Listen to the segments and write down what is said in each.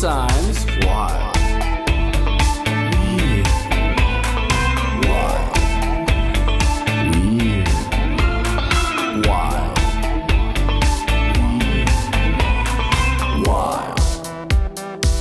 Sometimes wild. Weird. Wild. Weird. Wild. Weird. Wild.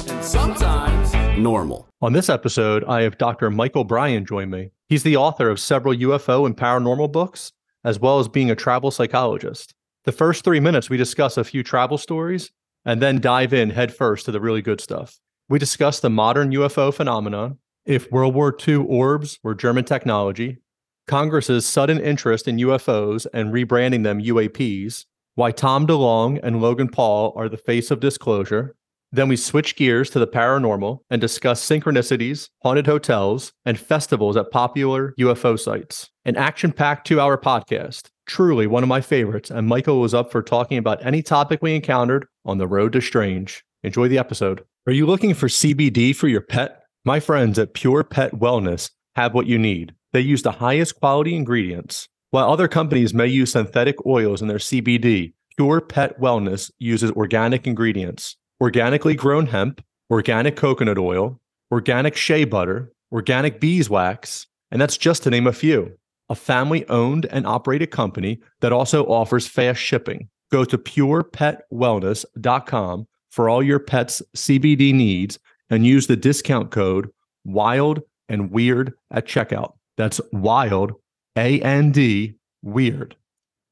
And sometimes normal. On this episode, I have Dr. Michael Brein join me. He's the author of several UFO and paranormal books, as well as being a travel psychologist. The first three minutes, we discuss a few travel stories and then dive in headfirst to the really good stuff. We discuss the modern UFO phenomenon, if World War II orbs were German technology, Congress's sudden interest in UFOs and rebranding them UAPs, why Tom DeLonge and Logan Paul are the face of disclosure, then we switch gears to the paranormal and discuss synchronicities, haunted hotels, and festivals at popular UFO sites. An action packed two hour podcast. Truly one of my favorites, and Michael was up for talking about any topic we encountered on the road to strange. Enjoy the episode. Are you looking for CBD for your pet? My friends at Pure Pet Wellness have what you need. They use the highest quality ingredients. While other companies may use synthetic oils in their CBD, Pure Pet Wellness uses organic ingredients organically grown hemp, organic coconut oil, organic shea butter, organic beeswax, and that's just to name a few. A family owned and operated company that also offers fast shipping. Go to purepetwellness.com for all your pet's CBD needs and use the discount code WILD and WEIRD at checkout. That's WILD, A N D, WEIRD.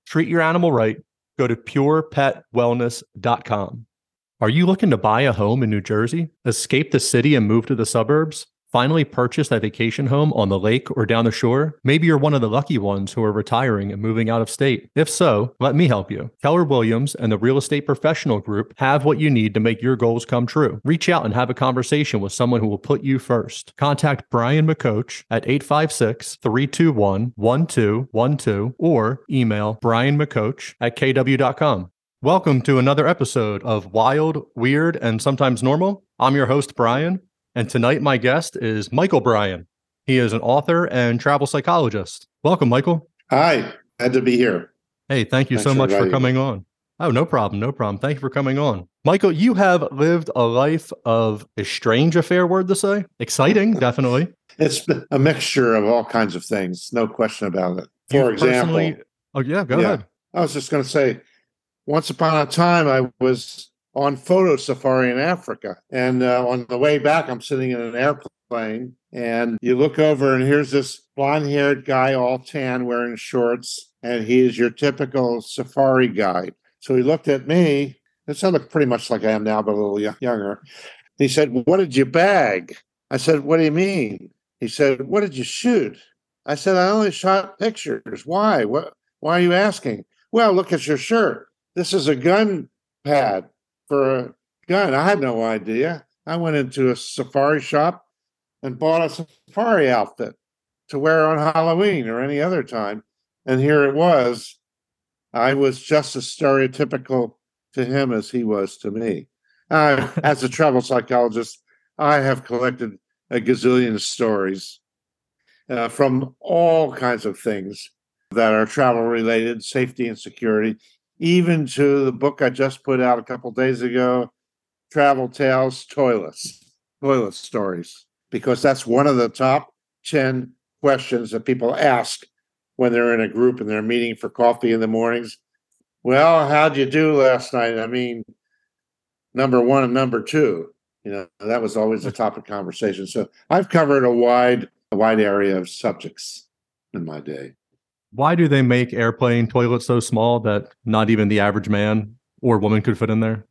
Treat your animal right. Go to purepetwellness.com. Are you looking to buy a home in New Jersey, escape the city and move to the suburbs? Finally purchase that vacation home on the lake or down the shore? Maybe you're one of the lucky ones who are retiring and moving out of state. If so, let me help you. Keller Williams and the Real Estate Professional Group have what you need to make your goals come true. Reach out and have a conversation with someone who will put you first. Contact Brian McCoach at 856 321 1212 or email Brian McCoach at kw.com. Welcome to another episode of Wild, Weird, and Sometimes Normal. I'm your host, Brian, and tonight my guest is Michael Brein. He is an author and travel psychologist. Welcome, Michael. Hi, glad to be here. Hey, thank you Thanks so for much for coming on. Oh, no problem. No problem. Thank you for coming on. Michael, you have lived a life of a strange affair, word to say. Exciting, definitely. It's a mixture of all kinds of things, no question about it. For You example, Oh, yeah, go Yeah. ahead. I was just going to say, once upon a time, I was on photo safari in Africa, and uh, on the way back, I'm sitting in an airplane, and you look over, and here's this blonde-haired guy, all tan, wearing shorts, and he is your typical safari guide. So he looked at me. It sounded pretty much like I am now, but a little younger. He said, "What did you bag?" I said, "What do you mean?" He said, "What did you shoot?" I said, "I only shot pictures. Why? What? Why are you asking?" Well, look at your shirt. This is a gun pad for a gun. I had no idea. I went into a safari shop and bought a safari outfit to wear on Halloween or any other time. And here it was. I was just as stereotypical to him as he was to me. Uh, as a travel psychologist, I have collected a gazillion stories uh, from all kinds of things that are travel related, safety and security, even to the book I just put out a couple days ago, Travel Tales Toilets, Toilet Stories, because that's one of the top 10 questions that people ask when they're in a group and they're meeting for coffee in the mornings. Well, how'd you do last night? I mean, number one and number two, you know, that was always the topic conversation. So I've covered a wide, a wide area of subjects in my day. Why do they make airplane toilets so small that not even the average man or woman could fit in there?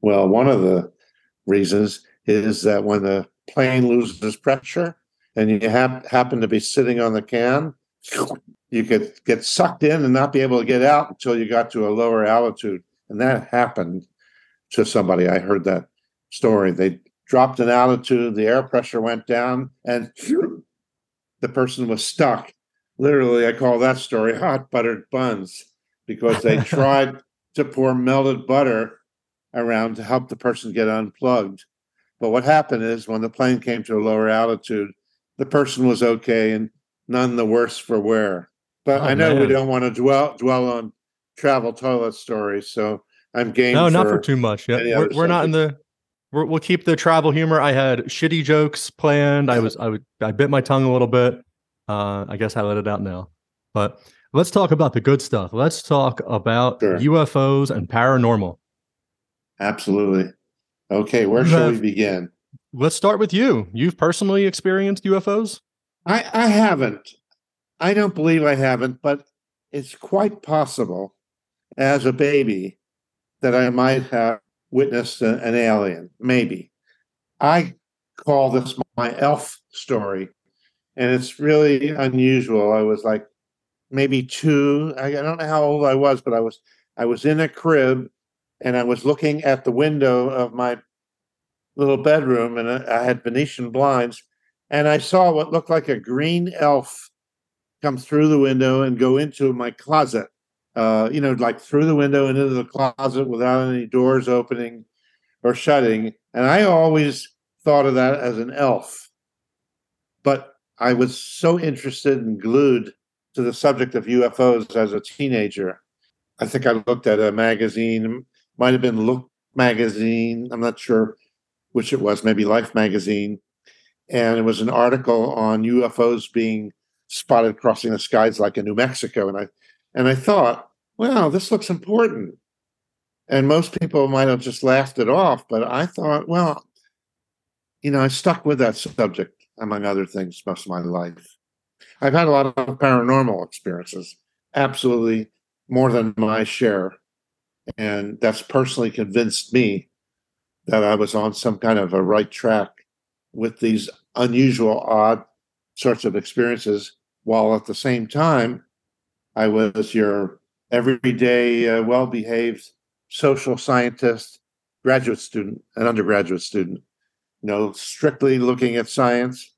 Well, one of the reasons is that when the plane loses pressure and you hap- happen to be sitting on the can, you could get sucked in and not be able to get out until you got to a lower altitude. And that happened to somebody. I heard that story. They dropped an altitude, the air pressure went down, and the person was stuck. Literally, I call that story hot buttered buns because they tried to pour melted butter around to help the person get unplugged. But what happened is when the plane came to a lower altitude, the person was okay and none the worse for wear. But Oh, I know we don't want to dwell dwell on travel toilet stories, so I'm game. No, for, not for too much. Yeah, we're, we're not in the. We're, we'll keep the travel humor. I had shitty jokes planned. I was I would I bit my tongue a little bit. Uh, I guess I let it out now. But let's talk about the good stuff. Let's talk about Sure. UFOs and paranormal. Absolutely. Okay, where shall we begin? Let's start with you. You've personally experienced UFOs. I, I haven't. I don't believe I haven't, but it's quite possible as a baby that I might have witnessed an alien. Maybe. I call this my elf story, and it's really unusual. I was like maybe two. I, I don't know how old I was, but I was I was in a crib and I was looking at the window of my little bedroom, and I I had Venetian blinds, and I saw what looked like a green elf come through the window and go into my closet. Uh, you know, like through the window and into the closet without any doors opening or shutting. And I always thought of that as an elf. But I was so interested and glued to the subject of UFOs as a teenager. I think I looked at a magazine, might have been Look magazine. I'm not sure which it was, maybe Life magazine. And it was an article on UFOs being spotted crossing the skies like in New Mexico. And I and I thought, wow, this looks important. And most people might have just laughed it off, but I thought, well, you know, I stuck with that subject, among other things, most of my life. I've had a lot of paranormal experiences, absolutely more than my share. And that's personally convinced me that I was on some kind of a right track with these unusual, odd sorts of experiences, while at the same time, I was your everyday, uh, well behaved social scientist, graduate student, and undergraduate student, you know, strictly looking at science,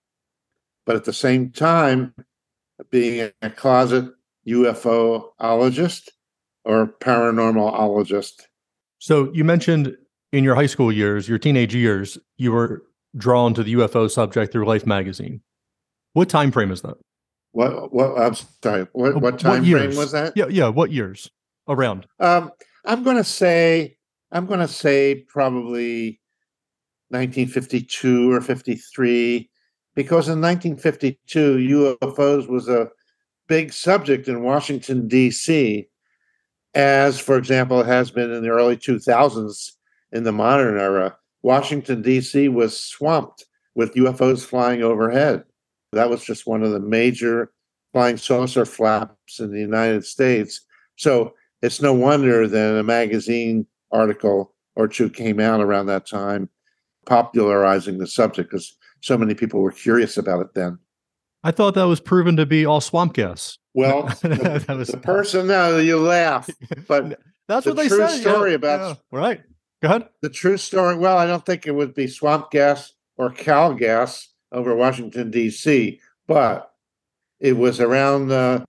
but at the same time, being a closet UFOologist or paranormalologist. So you mentioned in your high school years, your teenage years, you were drawn to the UFO subject through Life magazine. What time frame is that? What? What? I'm sorry. What? Uh, What time frame was that? Yeah, yeah. What years? Around. Um, I'm going to say, I'm going to say probably 1952 or 53, because in 1952, UFOs was a big subject in Washington, D.C., as, for example, it has been in the early 2000s in the modern era. Washington, D.C. was swamped with UFOs flying overhead. That was just one of the major flying saucer flaps in the United States. So it's no wonder that a magazine article or two came out around that time popularizing the subject because so many people were curious about it then. I thought that was proven to be all swamp gas. Well, the, That was- the person, no, you laugh, but That's the what they true say. story yeah, about- yeah. Right. Go ahead. the true story, well, I don't think it would be swamp gas or cow gas over Washington, D.C., but it was around uh,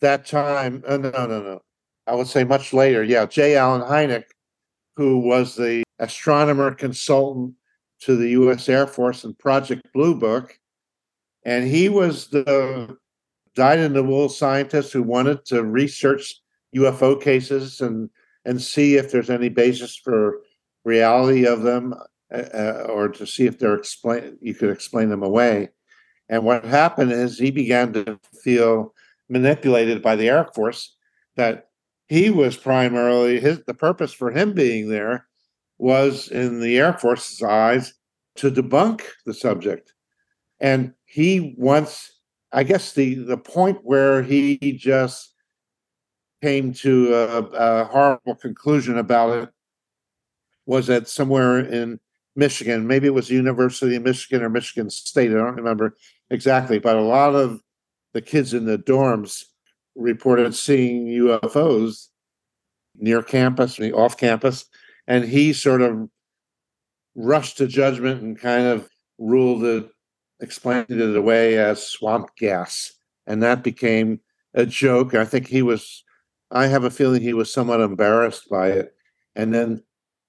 that time. Uh, no, no, no. I would say much later. Yeah, J. Allen Hynek, who was the astronomer consultant to the U.S. Air Force and Project Blue Book, and he was the dyed-in-the-wool scientist who wanted to research UFO cases and and see if there's any basis for reality of them, uh, uh, or to see if they're explain you could explain them away. And what happened is he began to feel manipulated by the Air Force that he was primarily his the purpose for him being there was in the Air Force's eyes to debunk the subject. And he wants, I guess the the point where he just came to a, a horrible conclusion about it was that somewhere in Michigan, maybe it was the University of Michigan or Michigan State, I don't remember exactly, but a lot of the kids in the dorms reported seeing UFOs near campus, off campus, and he sort of rushed to judgment and kind of ruled it, explained it away as swamp gas. And that became a joke. I think he was, I have a feeling he was somewhat embarrassed by it. And then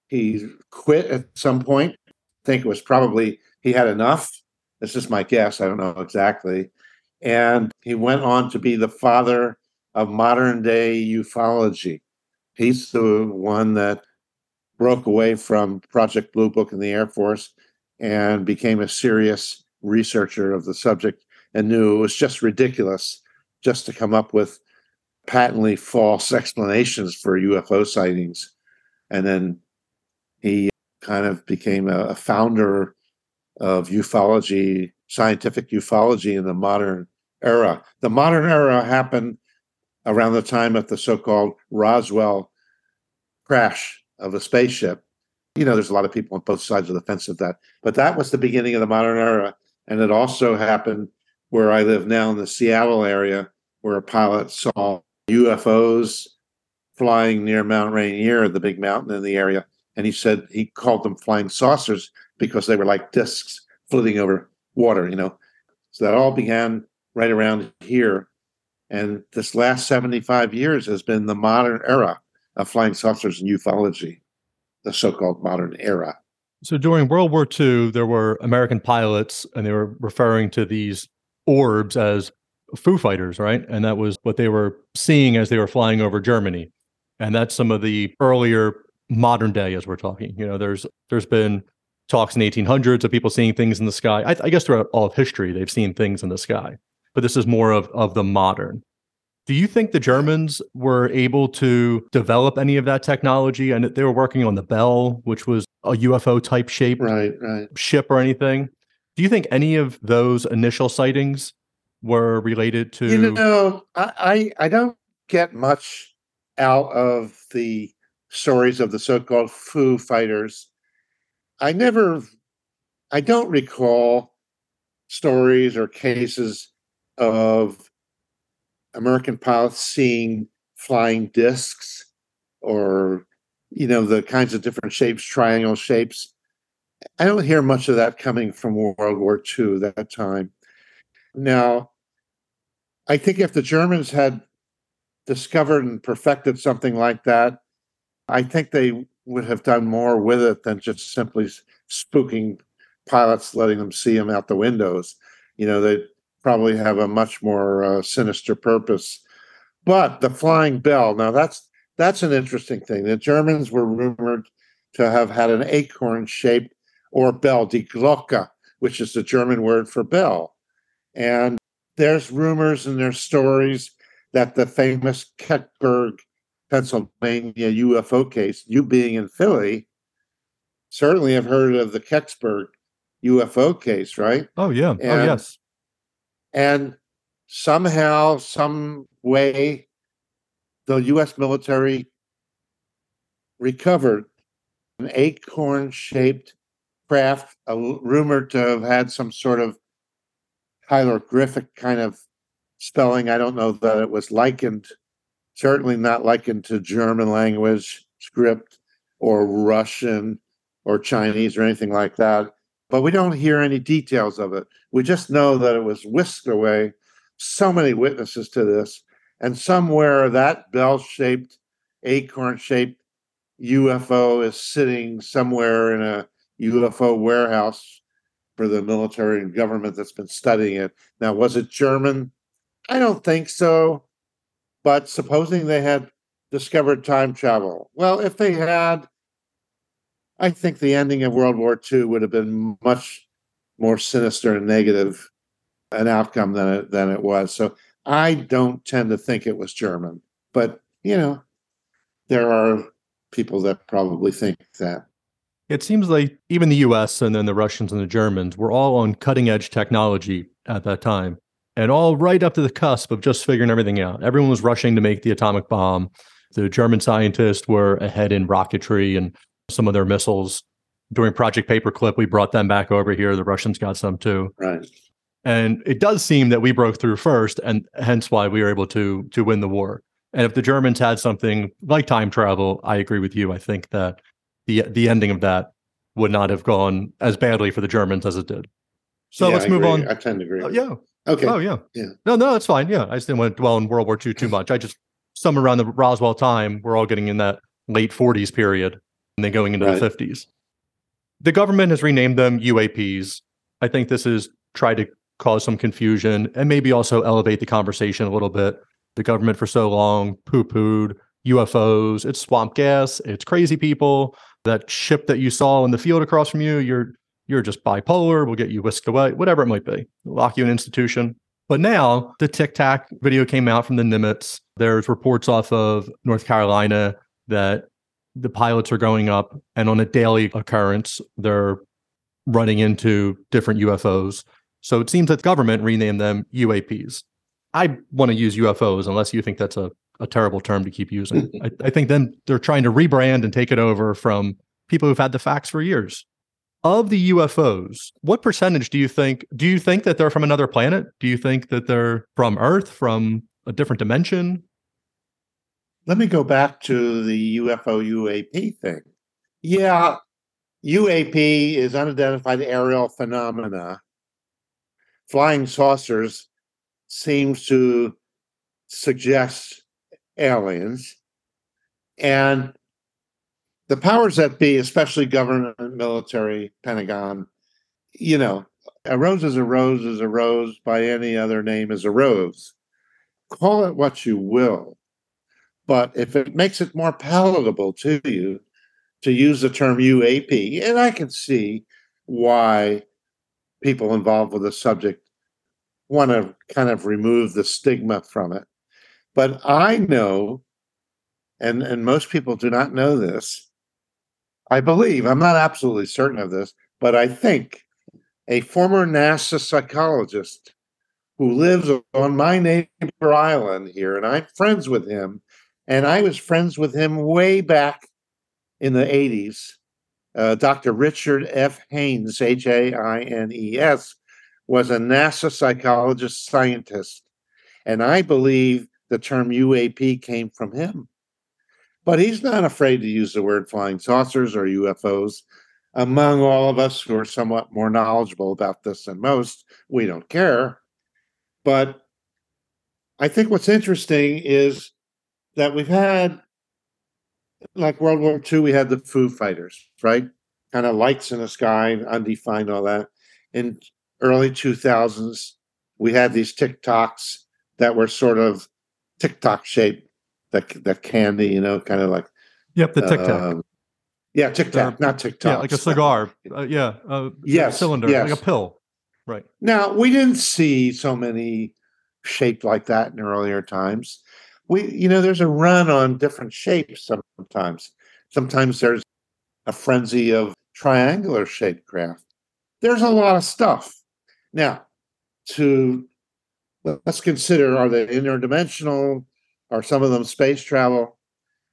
he quit at some point. I think it was probably he had enough. This is my guess. I don't know exactly. And he went on to be the father of modern day ufology. He's the one that broke away from Project Blue Book in the Air Force and became a serious researcher of the subject and knew it was just ridiculous just to come up with patently false explanations for UFO sightings. And then he kind of became a, a founder of ufology, scientific ufology in the modern era. The modern era happened around the time of the so called Roswell crash of a spaceship. You know, there's a lot of people on both sides of the fence of that, but that was the beginning of the modern era. And it also happened where I live now in the Seattle area, where a pilot saw UFOs flying near Mount Rainier, the big mountain in the area. And he said he called them flying saucers because they were like discs floating over water, you know. So that all began right around here. And this last 75 years has been the modern era of flying saucers and ufology, the so called modern era. So during World War II, there were American pilots, and they were referring to these orbs as Foo Fighters, right? And that was what they were seeing as they were flying over Germany. And that's some of the earlier modern day as we're talking. You know, there's there's been talks in the 1800s of people seeing things in the sky. I, I guess throughout all of history, they've seen things in the sky, but this is more of of the modern. Do you think the Germans were able to develop any of that technology? And they were working on the Bell, which was a UFO type shape right, right. ship or anything. Do you think any of those initial sightings were related to? You know, I, I, I don't get much out of the stories of the so-called Foo Fighters. I never, I don't recall stories or cases of American pilots seeing flying discs or, you know, the kinds of different shapes, triangle shapes. I don't hear much of that coming from World War II that time. Now, I think if the Germans had discovered and perfected something like that, I think they would have done more with it than just simply spooking pilots, letting them see them out the windows. You know, they probably have a much more uh, sinister purpose. But the flying bell, now that's that's an interesting thing. The Germans were rumored to have had an acorn shaped or bell, die Glocke, which is the German word for bell. And there's rumors and there's stories that the famous Kecksburg Pennsylvania UFO case, you being in Philly, certainly have heard of the Kecksburg UFO case, right? Oh, yeah. Oh, and, oh, yes. And somehow, some way, the US military recovered an acorn shaped craft, uh, rumored to have had some sort of hieroglyphic kind of spelling. I don't know that it was likened certainly not likened to German language script or Russian or Chinese or anything like that. But we don't hear any details of it. We just know that it was whisked away. So many witnesses to this. And somewhere that bell shaped, acorn shaped UFO is sitting somewhere in a UFO warehouse for the military and government that's been studying it. Now, was it German? I don't think so. But supposing they had discovered time travel, well, if they had, I think the ending of World War II would have been much more sinister and negative an outcome than it, than it was. So I don't tend to think it was German, but you know, there are people that probably think that. It seems like even the US and then the Russians and the Germans were all on cutting edge technology at that time and all right up to the cusp of just figuring everything out. Everyone was rushing to make the atomic bomb. The German scientists were ahead in rocketry and some of their missiles. During Project Paperclip, we brought them back over here. The Russians got some too. Right. And it does seem that we broke through first, and hence why we were able to to win the war. And if the Germans had something like time travel, I agree with you. I think that the the ending of that would not have gone as badly for the Germans as it did. So Yeah, let's I move agree. on. I tend to agree. Oh, yeah. Okay. Oh yeah. Yeah. No, no, that's fine. Yeah. I just didn't want to dwell on World War II too much. I just somewhere around the Roswell time, we're all getting in that late 40s period and then going into Right. the 50s. The government has renamed them UAPs. I think this is try to cause some confusion and maybe also elevate the conversation a little bit. The government for so long poo-pooed UFOs, it's swamp gas, it's crazy people. That ship that you saw in the field across from you, you're you're just bipolar, we'll get you whisked away, whatever it might be. Lock you in an institution. But now the Tic Tac video came out from the Nimitz. There's reports off of North Carolina that the pilots are going up and on a daily occurrence, they're running into different UFOs. So it seems that the government renamed them UAPs. I want to use UFOs unless you think that's a, a terrible term to keep using. I, I think then they're trying to rebrand and take it over from people who've had the facts for years. Of the UFOs, what percentage do you think do you think that they're from another planet? Do you think that they're from Earth, from a different dimension? Let me go back to the UFO UAP thing. Yeah, UAP is unidentified aerial phenomena. Flying saucers seems to suggest aliens. And the powers that be, especially government, military, Pentagon, you know, a rose is a rose is a rose by any other name is a rose. Call it what you will. But if it makes it more palatable to you to use the term UAP, and I can see why people involved with the subject want to kind of remove the stigma from it. But I know, and, and most people do not know this, I believe, I'm not absolutely certain of this, but I think a former NASA psychologist who lives on my neighbor island here, and I'm friends with him, and I was friends with him way back in the 80s. Uh, Dr. Richard F. Haines, H A I N E S, was a NASA psychologist scientist. And I believe the term UAP came from him. But he's not afraid to use the word flying saucers or UFOs. Among all of us who are somewhat more knowledgeable about this than most, we don't care. But I think what's interesting is that we've had, like World War II, we had the Foo Fighters, right? Kind of lights in the sky, undefined, all that. In early 2000s, we had these TikToks that were sort of TikTok shaped, the, the candy, you know, kind of like. Yep, the Tic Tac. um, yeah, Tic Tac, Uh, not TikTok. yeah, like a cigar. Uh, yeah, uh, Yes, cylinder, yes. like a pill. Right. Now, we didn't see so many shaped like that in earlier times. We, you know, there's a run on different shapes sometimes. Sometimes there's a frenzy of triangular shaped craft. There's a lot of stuff. Now, to let's consider are they interdimensional? Are some of them space travel?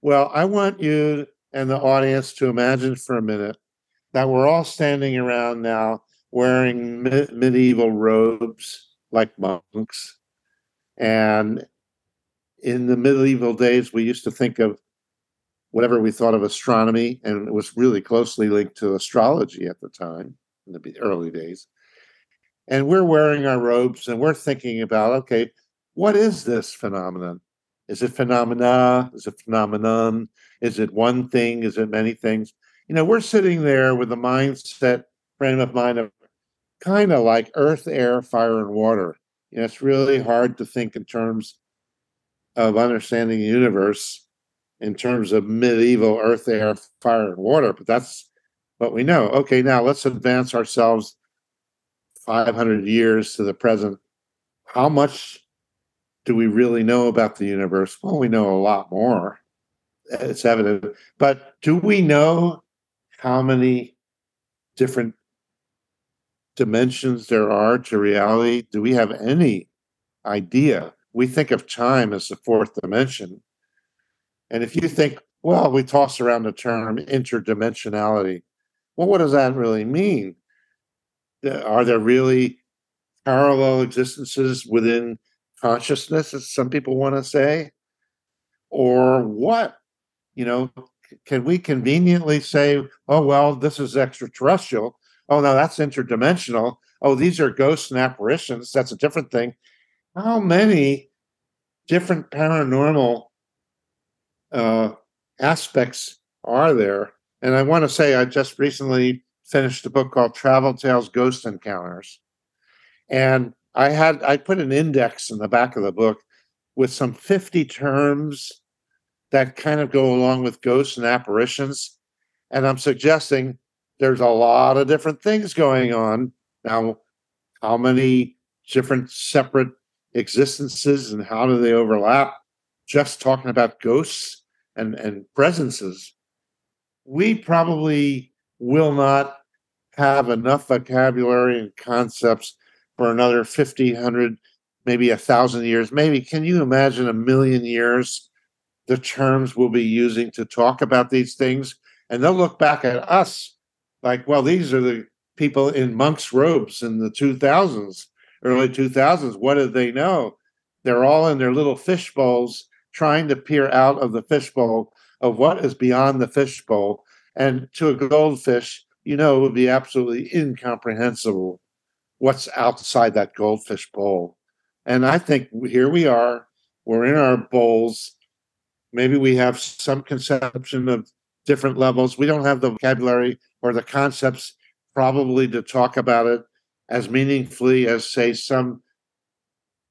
Well, I want you and the audience to imagine for a minute that we're all standing around now wearing me- medieval robes like monks. And in the medieval days, we used to think of whatever we thought of astronomy, and it was really closely linked to astrology at the time in the early days. And we're wearing our robes and we're thinking about okay, what is this phenomenon? Is it phenomena? Is it phenomenon? Is it one thing? Is it many things? You know, we're sitting there with a mindset, frame of mind of kind of like earth, air, fire, and water. You know, it's really hard to think in terms of understanding the universe in terms of medieval earth, air, fire, and water, but that's what we know. Okay, now let's advance ourselves 500 years to the present. How much do we really know about the universe? Well, we know a lot more. It's evident. But do we know how many different dimensions there are to reality? Do we have any idea? We think of time as the fourth dimension. And if you think, well, we toss around the term interdimensionality, well, what does that really mean? Are there really parallel existences within consciousness, as some people want to say? Or what? You know, can we conveniently say, oh, well, this is extraterrestrial? Oh, no, that's interdimensional. Oh, these are ghosts and apparitions. That's a different thing. How many different paranormal uh, aspects are there? And I want to say, I just recently finished a book called Travel Tales Ghost Encounters. And I had I put an index in the back of the book with some 50 terms that kind of go along with ghosts and apparitions. And I'm suggesting there's a lot of different things going on. Now, how many different separate existences and how do they overlap? Just talking about ghosts and, and presences. We probably will not have enough vocabulary and concepts for another 50, 100, maybe a thousand years. Maybe, can you imagine a million years? The terms we'll be using to talk about these things. And they'll look back at us like, well, these are the people in monk's robes in the 2000s, early 2000s. What did they know? They're all in their little fish bowls trying to peer out of the fishbowl of what is beyond the fishbowl. And to a goldfish, you know, it would be absolutely incomprehensible what's outside that goldfish bowl. And I think here we are, we're in our bowls. Maybe we have some conception of different levels. We don't have the vocabulary or the concepts probably to talk about it as meaningfully as, say, some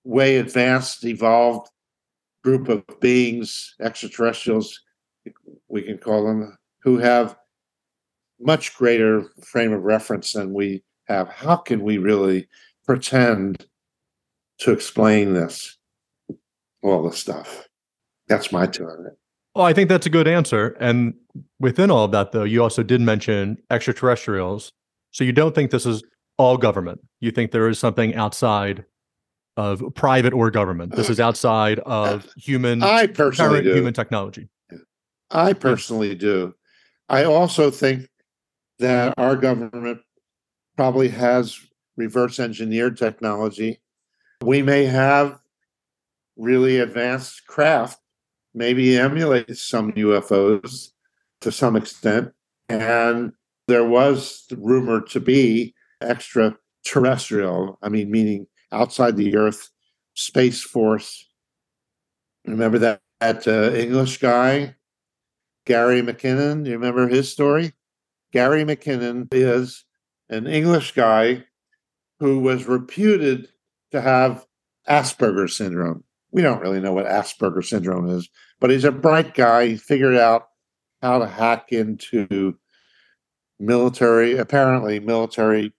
way advanced, evolved group of beings, extraterrestrials, we can call them, who have much greater frame of reference than we have. How can we really pretend to explain this? All the stuff. That's my it. Well, I think that's a good answer. And within all of that, though, you also did mention extraterrestrials. So you don't think this is all government. You think there is something outside of private or government. This uh, is outside of human. I personally do. human technology. I personally do. I also think that our government probably has reverse engineered technology. We may have really advanced craft, maybe emulate some UFOs to some extent. And there was rumored to be extraterrestrial, I mean, meaning outside the Earth, Space Force. Remember that, that uh, English guy, Gary McKinnon? You remember his story? Gary McKinnon is an English guy who was reputed to have Asperger's syndrome. We don't really know what Asperger's syndrome is, but he's a bright guy. He figured out how to hack into military, apparently military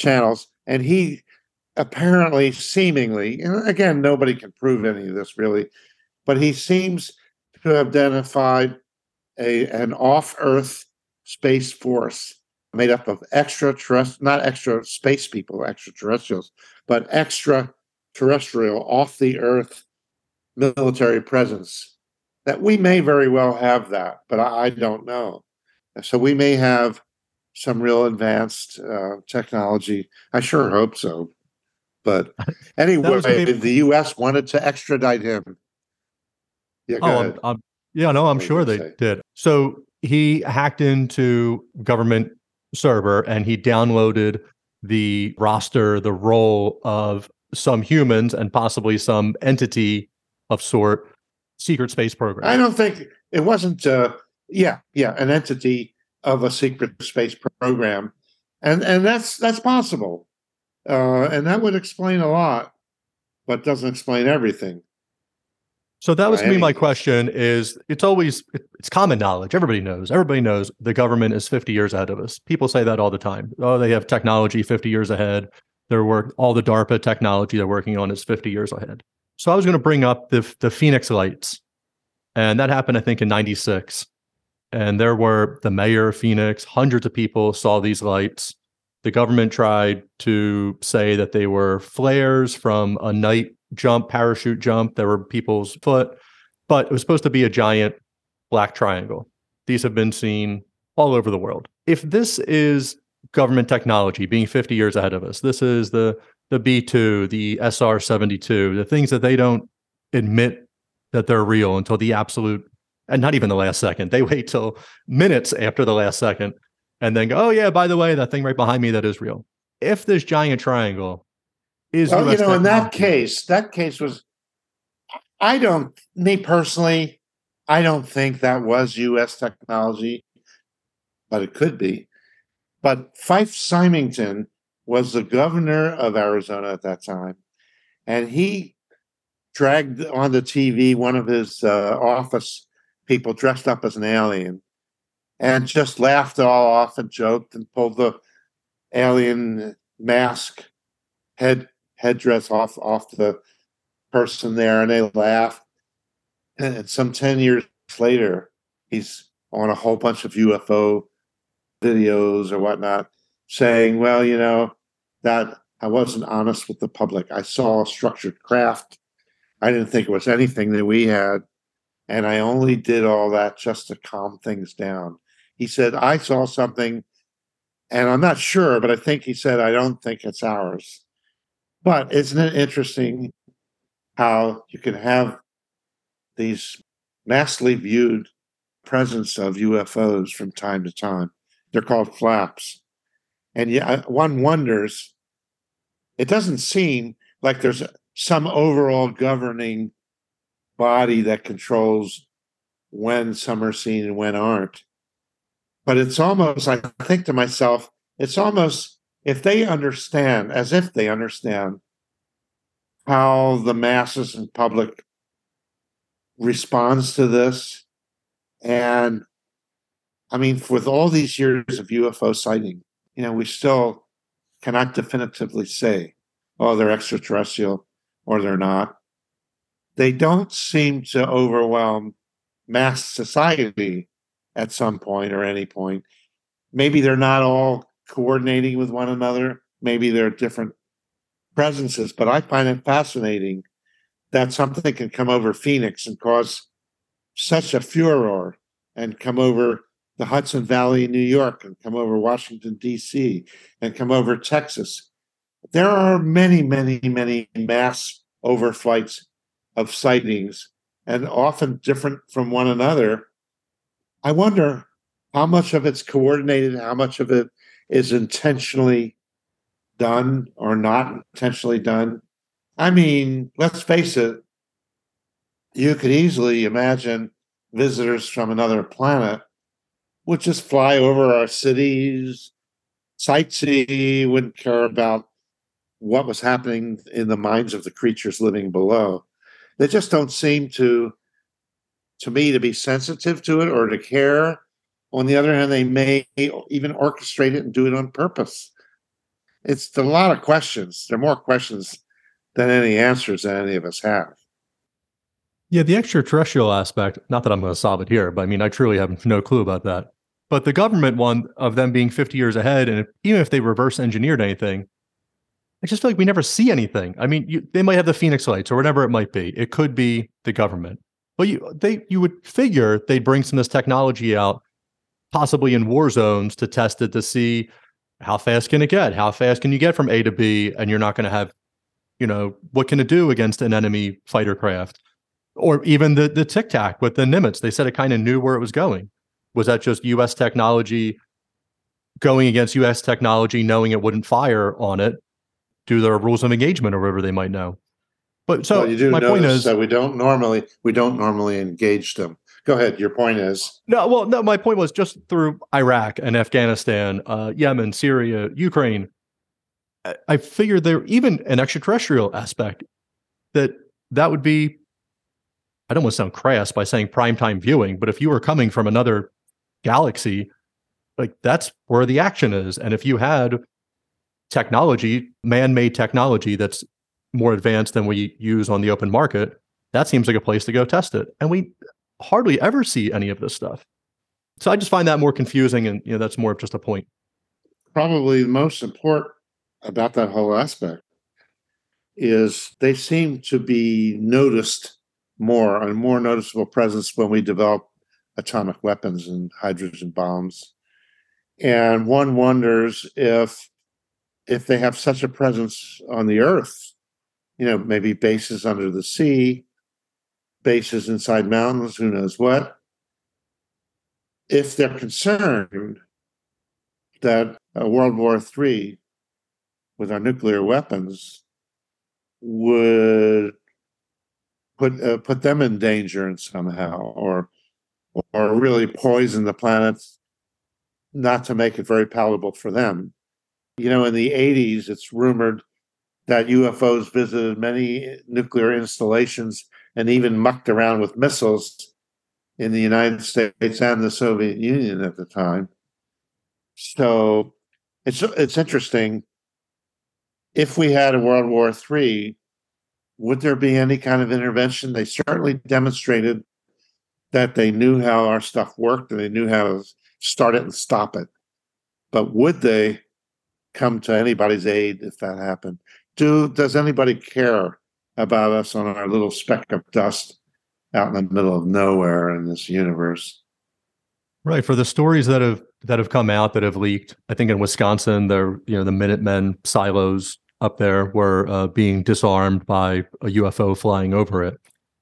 channels. And he apparently, seemingly, and again, nobody can prove any of this really, but he seems to have identified a, an off Earth space force made up of extraterrestrial, not extra space people, extraterrestrials, but extraterrestrial, off the Earth military presence. That we may very well have that, but I, I don't know. So we may have some real advanced uh, technology. I sure hope so. But anyway, maybe... the U.S. wanted to extradite him. Yeah, oh, um, yeah, no, I'm sure they say? did. So he hacked into government server and he downloaded the roster, the role of some humans and possibly some entity of sort secret space program. I don't think it wasn't uh yeah, yeah, an entity of a secret space program. And and that's that's possible. Uh and that would explain a lot, but doesn't explain everything. So that was me. My question is: It's always it's common knowledge. Everybody knows. Everybody knows the government is 50 years ahead of us. People say that all the time. Oh, they have technology 50 years ahead. Their work, all the DARPA technology they're working on is 50 years ahead. So I was going to bring up the the Phoenix Lights, and that happened, I think, in '96. And there were the mayor of Phoenix. Hundreds of people saw these lights. The government tried to say that they were flares from a night jump, parachute jump. There were people's foot, but it was supposed to be a giant black triangle. These have been seen all over the world. If this is government technology being 50 years ahead of us, this is the the B2, the SR72, the things that they don't admit that they're real until the absolute and not even the last second. They wait till minutes after the last second and then go, oh, yeah, by the way, that thing right behind me, that is real. If this giant triangle is, well, you know, in that case, that case was, I don't, me personally, I don't think that was U.S. technology, but it could be. But Fife Symington was the governor of Arizona at that time, and he dragged on the TV one of his uh, office people dressed up as an alien and just laughed all off and joked and pulled the alien mask head headdress off off the person there and they laughed. And some 10 years later he's on a whole bunch of ufo videos or whatnot saying well you know that i wasn't honest with the public. I saw a structured craft. I didn't think it was anything that we had and i only did all that just to calm things down he said i saw something and i'm not sure but i think he said i don't think it's ours but isn't it interesting how you can have these massively viewed presence of UFOs from time to time? They're called flaps. And yeah, one wonders, it doesn't seem like there's some overall governing body that controls when some are seen and when aren't. But it's almost, I think to myself, it's almost if they understand, as if they understand how the masses and public responds to this. And I mean, with all these years of UFO sighting, you know, we still cannot definitively say, oh, they're extraterrestrial or they're not. They don't seem to overwhelm mass society at some point or any point. Maybe they're not all coordinating with one another. Maybe they're different presences, but I find it fascinating that something can come over Phoenix and cause such a furor and come over the Hudson Valley in New York and come over Washington, D.C., and come over Texas. There are many, many, many mass overflights of sightings and often different from one another. I wonder how much of it's coordinated, how much of it is intentionally done or not intentionally done. I mean, let's face it, you could easily imagine visitors from another planet would just fly over our cities, sightsee, wouldn't care about what was happening in the minds of the creatures living below. They just don't seem to, to me, to be sensitive to it or to care. On the other hand, they may even orchestrate it and do it on purpose. It's a lot of questions. There are more questions than any answers that any of us have. Yeah, the extraterrestrial aspect, not that I'm going to solve it here, but I mean, I truly have no clue about that. But the government one of them being 50 years ahead, and even if they reverse engineered anything, I just feel like we never see anything. I mean, you, they might have the Phoenix Lights or whatever it might be. It could be the government, but you they you would figure they'd bring some of this technology out, possibly in war zones to test it to see how fast can it get, how fast can you get from A to B, and you're not going to have, you know, what can it do against an enemy fighter craft, or even the the Tic Tac with the Nimitz. They said it kind of knew where it was going. Was that just U.S. technology going against U.S. technology, knowing it wouldn't fire on it? Do their rules of engagement or whatever they might know. But so well, you do my point is that we don't normally we don't normally engage them. Go ahead. Your point is no. Well, no. My point was just through Iraq and Afghanistan, uh, Yemen, Syria, Ukraine. I, I figured there even an extraterrestrial aspect that that would be. I don't want to sound crass by saying primetime viewing, but if you were coming from another galaxy, like that's where the action is, and if you had technology, man-made technology that's more advanced than we use on the open market, that seems like a place to go test it. And we hardly ever see any of this stuff. So I just find that more confusing, and you know that's more of just a point. probably the most important about that whole aspect is they seem to be noticed more and more noticeable presence when we develop atomic weapons and hydrogen bombs. And one wonders if if they have such a presence on the earth, you know, maybe bases under the sea, bases inside mountains, who knows what. if they're concerned that a World War III with our nuclear weapons would put uh, put them in danger and somehow, or or really poison the planet, not to make it very palatable for them. You know, in the '80s, it's rumored that UFOs visited many nuclear installations and even mucked around with missiles in the United States and the Soviet Union at the time. So it's it's interesting. If we had a World War III, would there be any kind of intervention? They certainly demonstrated that they knew how our stuff worked and they knew how to start it and stop it. But would they come to anybody's aid if that happened? Do does anybody care about us on our little speck of dust out in the middle of nowhere in this universe? Right. For the stories that have that have come out that have leaked, I think in Wisconsin, the you know the Minutemen silos up there were uh, being disarmed by a UFO flying over it,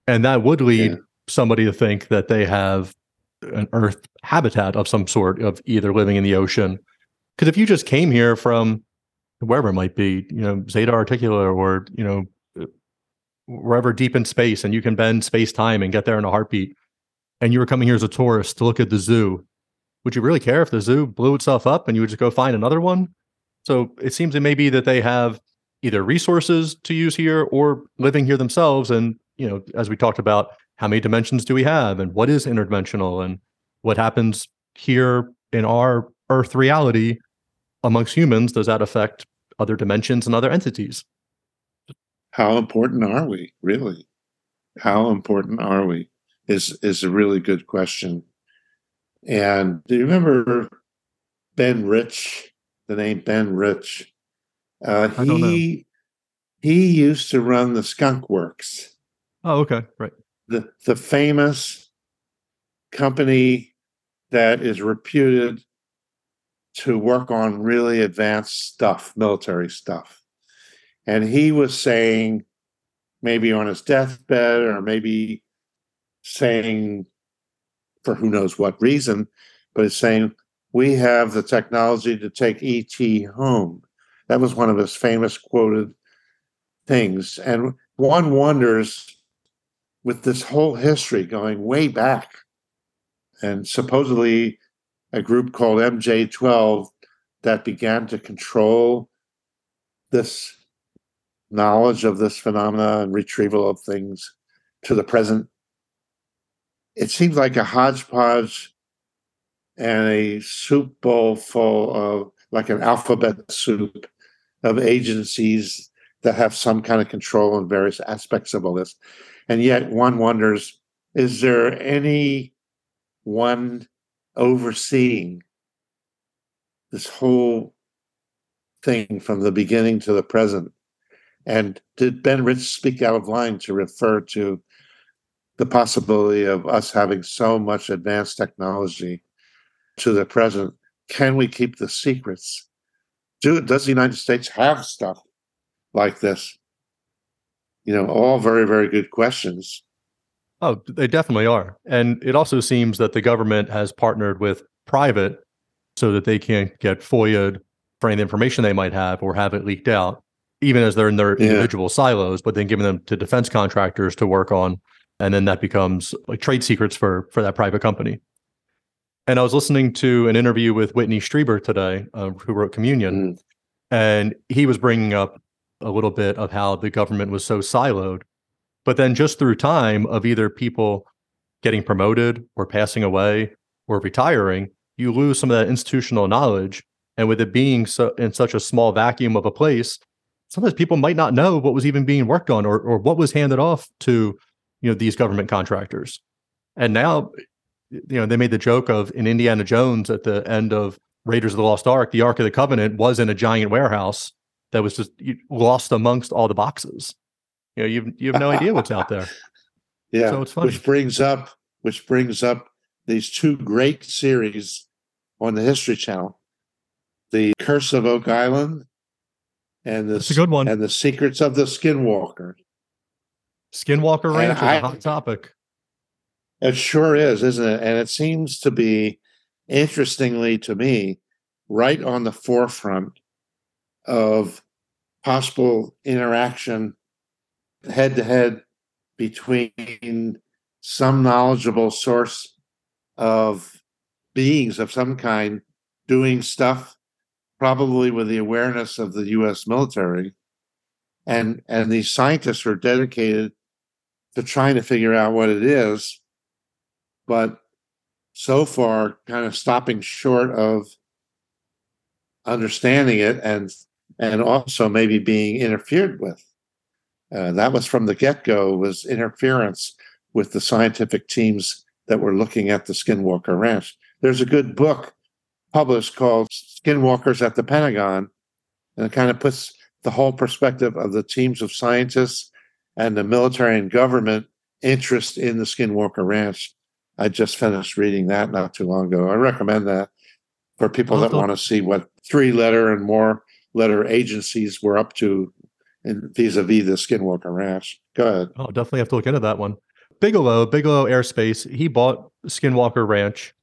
and that would lead yeah. somebody to think that they have an Earth habitat of some sort of either living in the ocean. Because if you just came here from wherever it might be, you know, Zeta Reticuli or you know uh, wherever deep in space, and you can bend space time and get there in a heartbeat, and you were coming here as a tourist to look at the zoo, would you really care if the zoo blew itself up and you would just go find another one? So it seems it may be that they have either resources to use here or living here themselves. And, you know, as we talked about, how many dimensions do we have and what is interdimensional and what happens here in our Earth reality amongst humans? Does that affect other dimensions and other entities? How important are we, really? How important are we? Is is a really good question. And do you remember Ben Rich? The name Ben Rich. Uh, he he used to run the Skunk Works. Oh, okay, right. The the famous company that is reputed to work on really advanced stuff, military stuff. And he was saying, maybe on his deathbed, or maybe saying for who knows what reason, but it's saying we have the technology to take ET home. That was one of his famous quoted things. And one wonders with this whole history going way back, and supposedly a group called MJ12 that began to control this knowledge of this phenomena and retrieval of things to the present it seems like a hodgepodge and a soup bowl full of like an alphabet soup of agencies that have some kind of control on various aspects of all this. And yet one wonders, is there any one overseeing this whole thing from the beginning to the present? And did Ben Rich speak out of line to refer to the possibility of us having so much advanced technology to the present. Can we keep the secrets? Do, does the United States have stuff like this? You know, all very, very good questions. Oh, they definitely are. And it also seems that the government has partnered with private so that they can't get FOIA'd for any information they might have or have it leaked out, even as they're in their yeah. individual silos, but then giving them to defense contractors to work on and then that becomes like trade secrets for for that private company. And I was listening to an interview with Whitley Strieber today, uh, who wrote Communion, mm. and he was bringing up a little bit of how the government was so siloed, but then just through time of either people getting promoted or passing away or retiring, you lose some of that institutional knowledge. And with it being so in such a small vacuum of a place, sometimes people might not know what was even being worked on or or what was handed off to you know these government contractors and now you know they made the joke of in indiana jones at the end of raiders of the lost ark the ark of the covenant was in a giant warehouse that was just lost amongst all the boxes you know you you have no idea what's out there yeah so it's funny. which brings up which brings up these two great series on the history channel the curse of oak island and the a good one and the secrets of the skinwalker Skinwalker Ranch is a hot topic. It sure is, isn't it? And it seems to be interestingly to me, right on the forefront of possible interaction head to head between some knowledgeable source of beings of some kind doing stuff probably with the awareness of the US military. And and these scientists are dedicated to trying to figure out what it is. But so far kind of stopping short of understanding it and and also maybe being interfered with uh, that was from the get-go was interference with the scientific teams that were looking at the skinwalker ranch. There's a good book published called skinwalkers at the pentagon and it kind of puts the whole perspective of the teams of scientists and the military and government interest in the skinwalker ranch. I just finished reading that not too long ago. I recommend that for people that want to see what three letter and more letter agencies were up to vis-a-vis the Skinwalker Ranch. Go ahead. Oh, definitely have to look into that one. Bigelow, Bigelow Aerospace, he bought Skinwalker Ranch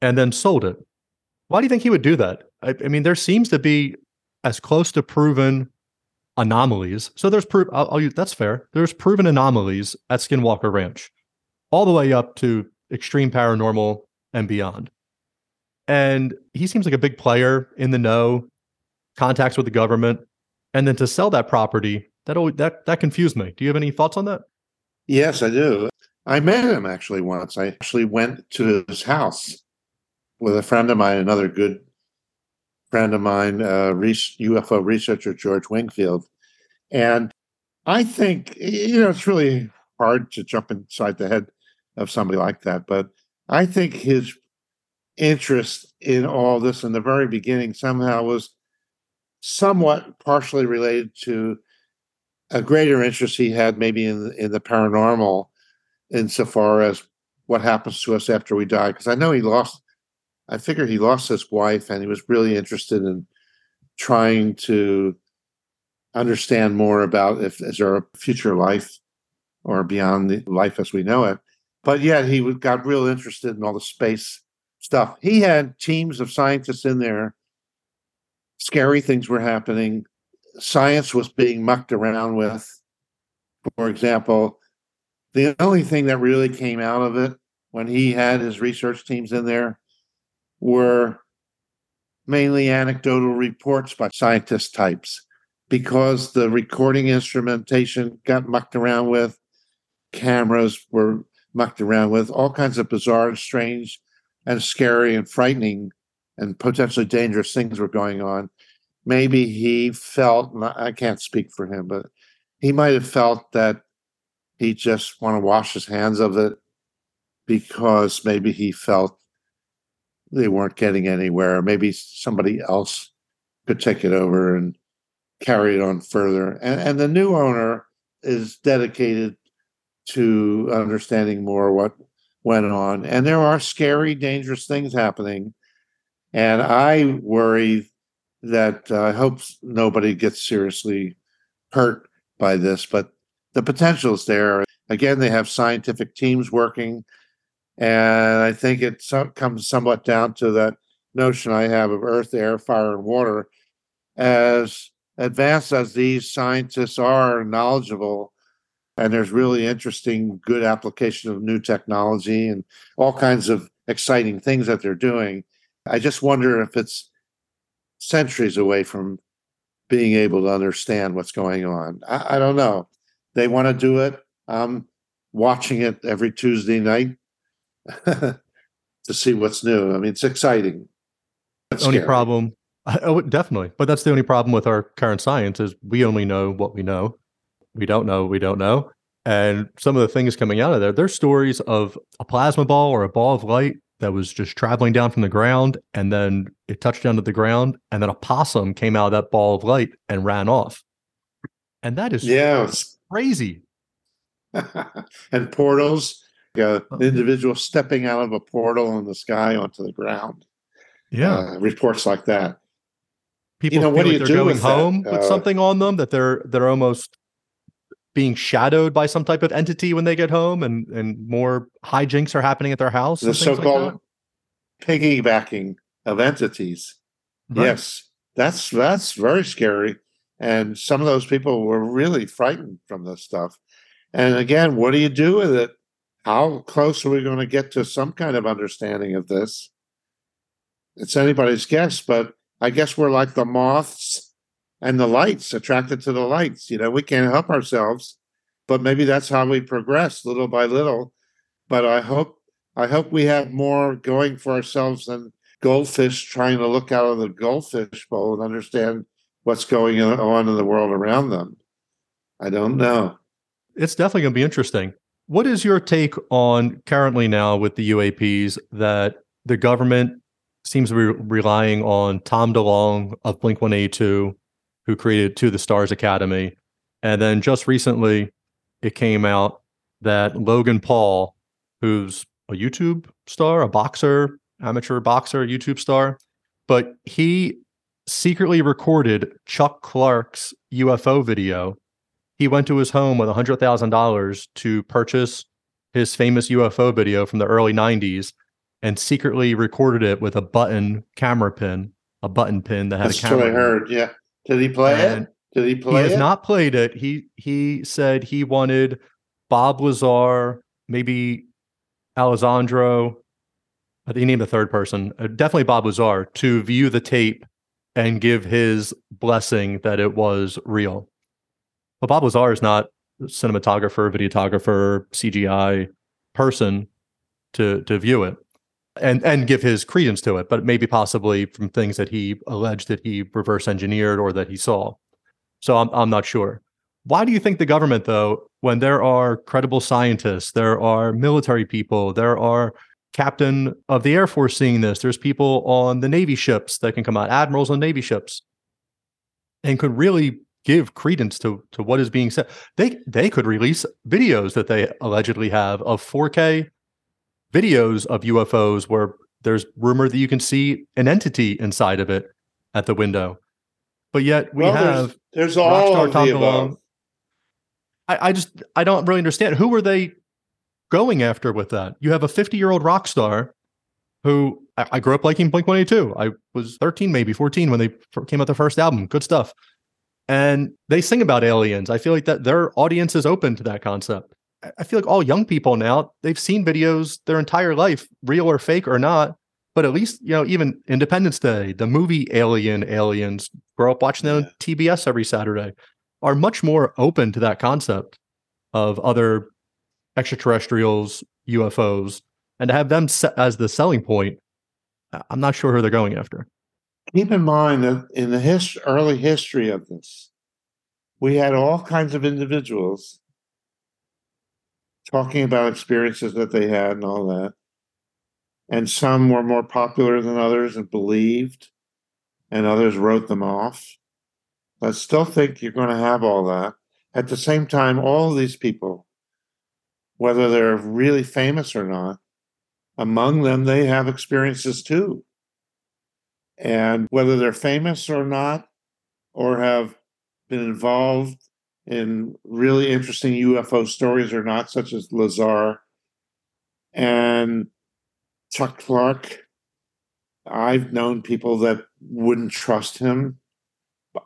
and then sold it. Why do you think he would do that? I, I mean, there seems to be as close to proven anomalies. So there's proof. I'll, I'll that's fair. There's proven anomalies at Skinwalker Ranch, all the way up to extreme paranormal and beyond. And he seems like a big player in the know, contacts with the government, and then to sell that property that always, that that confused me. Do you have any thoughts on that? Yes, I do. I met him actually once. I actually went to his house with a friend of mine, another good friend of mine, uh, UFO researcher George Wingfield, and I think you know it's really hard to jump inside the head of somebody like that, but I think his interest in all this in the very beginning somehow was somewhat partially related to a greater interest he had maybe in in the paranormal insofar as what happens to us after we die because i know he lost i figure he lost his wife and he was really interested in trying to understand more about if is there a future life or beyond the life as we know it. But yet he got real interested in all the space stuff. He had teams of scientists in there scary things were happening. Science was being mucked around with. For example, the only thing that really came out of it when he had his research teams in there were mainly anecdotal reports by scientist types because the recording instrumentation got mucked around with, cameras were mucked around with, all kinds of bizarre strange and scary and frightening and potentially dangerous things were going on. Maybe he felt, I can't speak for him, but he might have felt that he just want to wash his hands of it because maybe he felt they weren't getting anywhere. Maybe somebody else could take it over and carry it on further. And, and the new owner is dedicated to understanding more what went on. And there are scary, dangerous things happening and I worry that uh, I hope nobody gets seriously hurt by this, but the potential is there. Again, they have scientific teams working. And I think it comes somewhat down to that notion I have of earth, air, fire, and water. As advanced as these scientists are knowledgeable, and there's really interesting, good application of new technology and all kinds of exciting things that they're doing. I just wonder if it's centuries away from being able to understand what's going on. I, I don't know. They want to do it. I'm watching it every Tuesday night to see what's new. I mean, it's exciting. The only problem, oh, definitely, but that's the only problem with our current science is we only know what we know. We don't know. We don't know. And some of the things coming out of there, there's stories of a plasma ball or a ball of light that was just traveling down from the ground and then it touched down to the ground and then a possum came out of that ball of light and ran off. And that is yeah, crazy. and portals, an oh. individual stepping out of a portal in the sky onto the ground. Yeah. Uh, reports like that. People you know, what do like you they're do going home that? with uh, something on them that they're they're almost being shadowed by some type of entity when they get home and and more hijinks are happening at their house the so-called like piggybacking of entities. Right. Yes, that's that's very scary. And some of those people were really frightened from this stuff. And again, what do you do with it? How close are we going to get to some kind of understanding of this? It's anybody's guess, but I guess we're like the moths and the lights, attracted to the lights. You know, we can't help ourselves, but maybe that's how we progress little by little. But I hope I hope we have more going for ourselves than goldfish trying to look out of the goldfish bowl and understand what's going on in the world around them. I don't know. It's definitely going to be interesting. What is your take on currently now with the UAPs that the government seems to be relying on Tom DeLonge of Blink 182, who created To the Stars Academy. And then just recently, it came out that Logan Paul, who's a YouTube star, a boxer, amateur boxer, YouTube star, but he secretly recorded Chuck Clark's UFO video. He went to his home with $100,000 to purchase his famous UFO video from the early 90s and secretly recorded it with a button camera pin, a button pin that had That's a camera. what I heard. Yeah. Did he play And it? Did he play? He has it? not played it. He he said he wanted Bob Lazar, maybe Alessandro. I think he named a third person, uh, definitely Bob Lazar, to view the tape and give his blessing that it was real. But Bob Lazar is not a cinematographer, videographer, CGI person to to view it and and give his credence to it, but maybe possibly from things that he alleged that he reverse engineered or that he saw. So I'm I'm not sure. Why do you think the government, though, when there are credible scientists, there are military people, there are captain of the Air Force seeing this, there's people on the Navy ships that can come out, admirals on Navy ships, and could really give credence to to what is being said. They they could release videos that they allegedly have of 4K videos of UFOs where there's rumor that you can see an entity inside of it at the window. But yet we well, have there's, there's all of the above. I, I just I don't really understand who were they going after with that. You have a 50 year old rock star who I, I grew up liking Blink 182. I was 13, maybe 14 when they came out their first album. Good stuff. And they sing about aliens. I feel like that their audience is open to that concept. I- feel like all young people now, they've seen videos their entire life, real or fake or not. But at least, you know, even Independence Day, the movie Alien Aliens, grow up watching them on TBS every Saturday, are much more open to that concept of other extraterrestrials, UFOs, and to have them set as the selling point, I'm not sure who they're going after. Keep in mind that in the his, early history of this, we had all kinds of individuals talking about experiences that they had and all that. And some were more popular than others and believed, and others wrote them off. I still think you're going to have all that. At the same time, all these people, whether they're really famous or not, among them, they have experiences too. And whether they're famous or not, or have been involved in really interesting UFO stories or not, such as Lazar and Chuck Clark. I've known people that wouldn't trust him.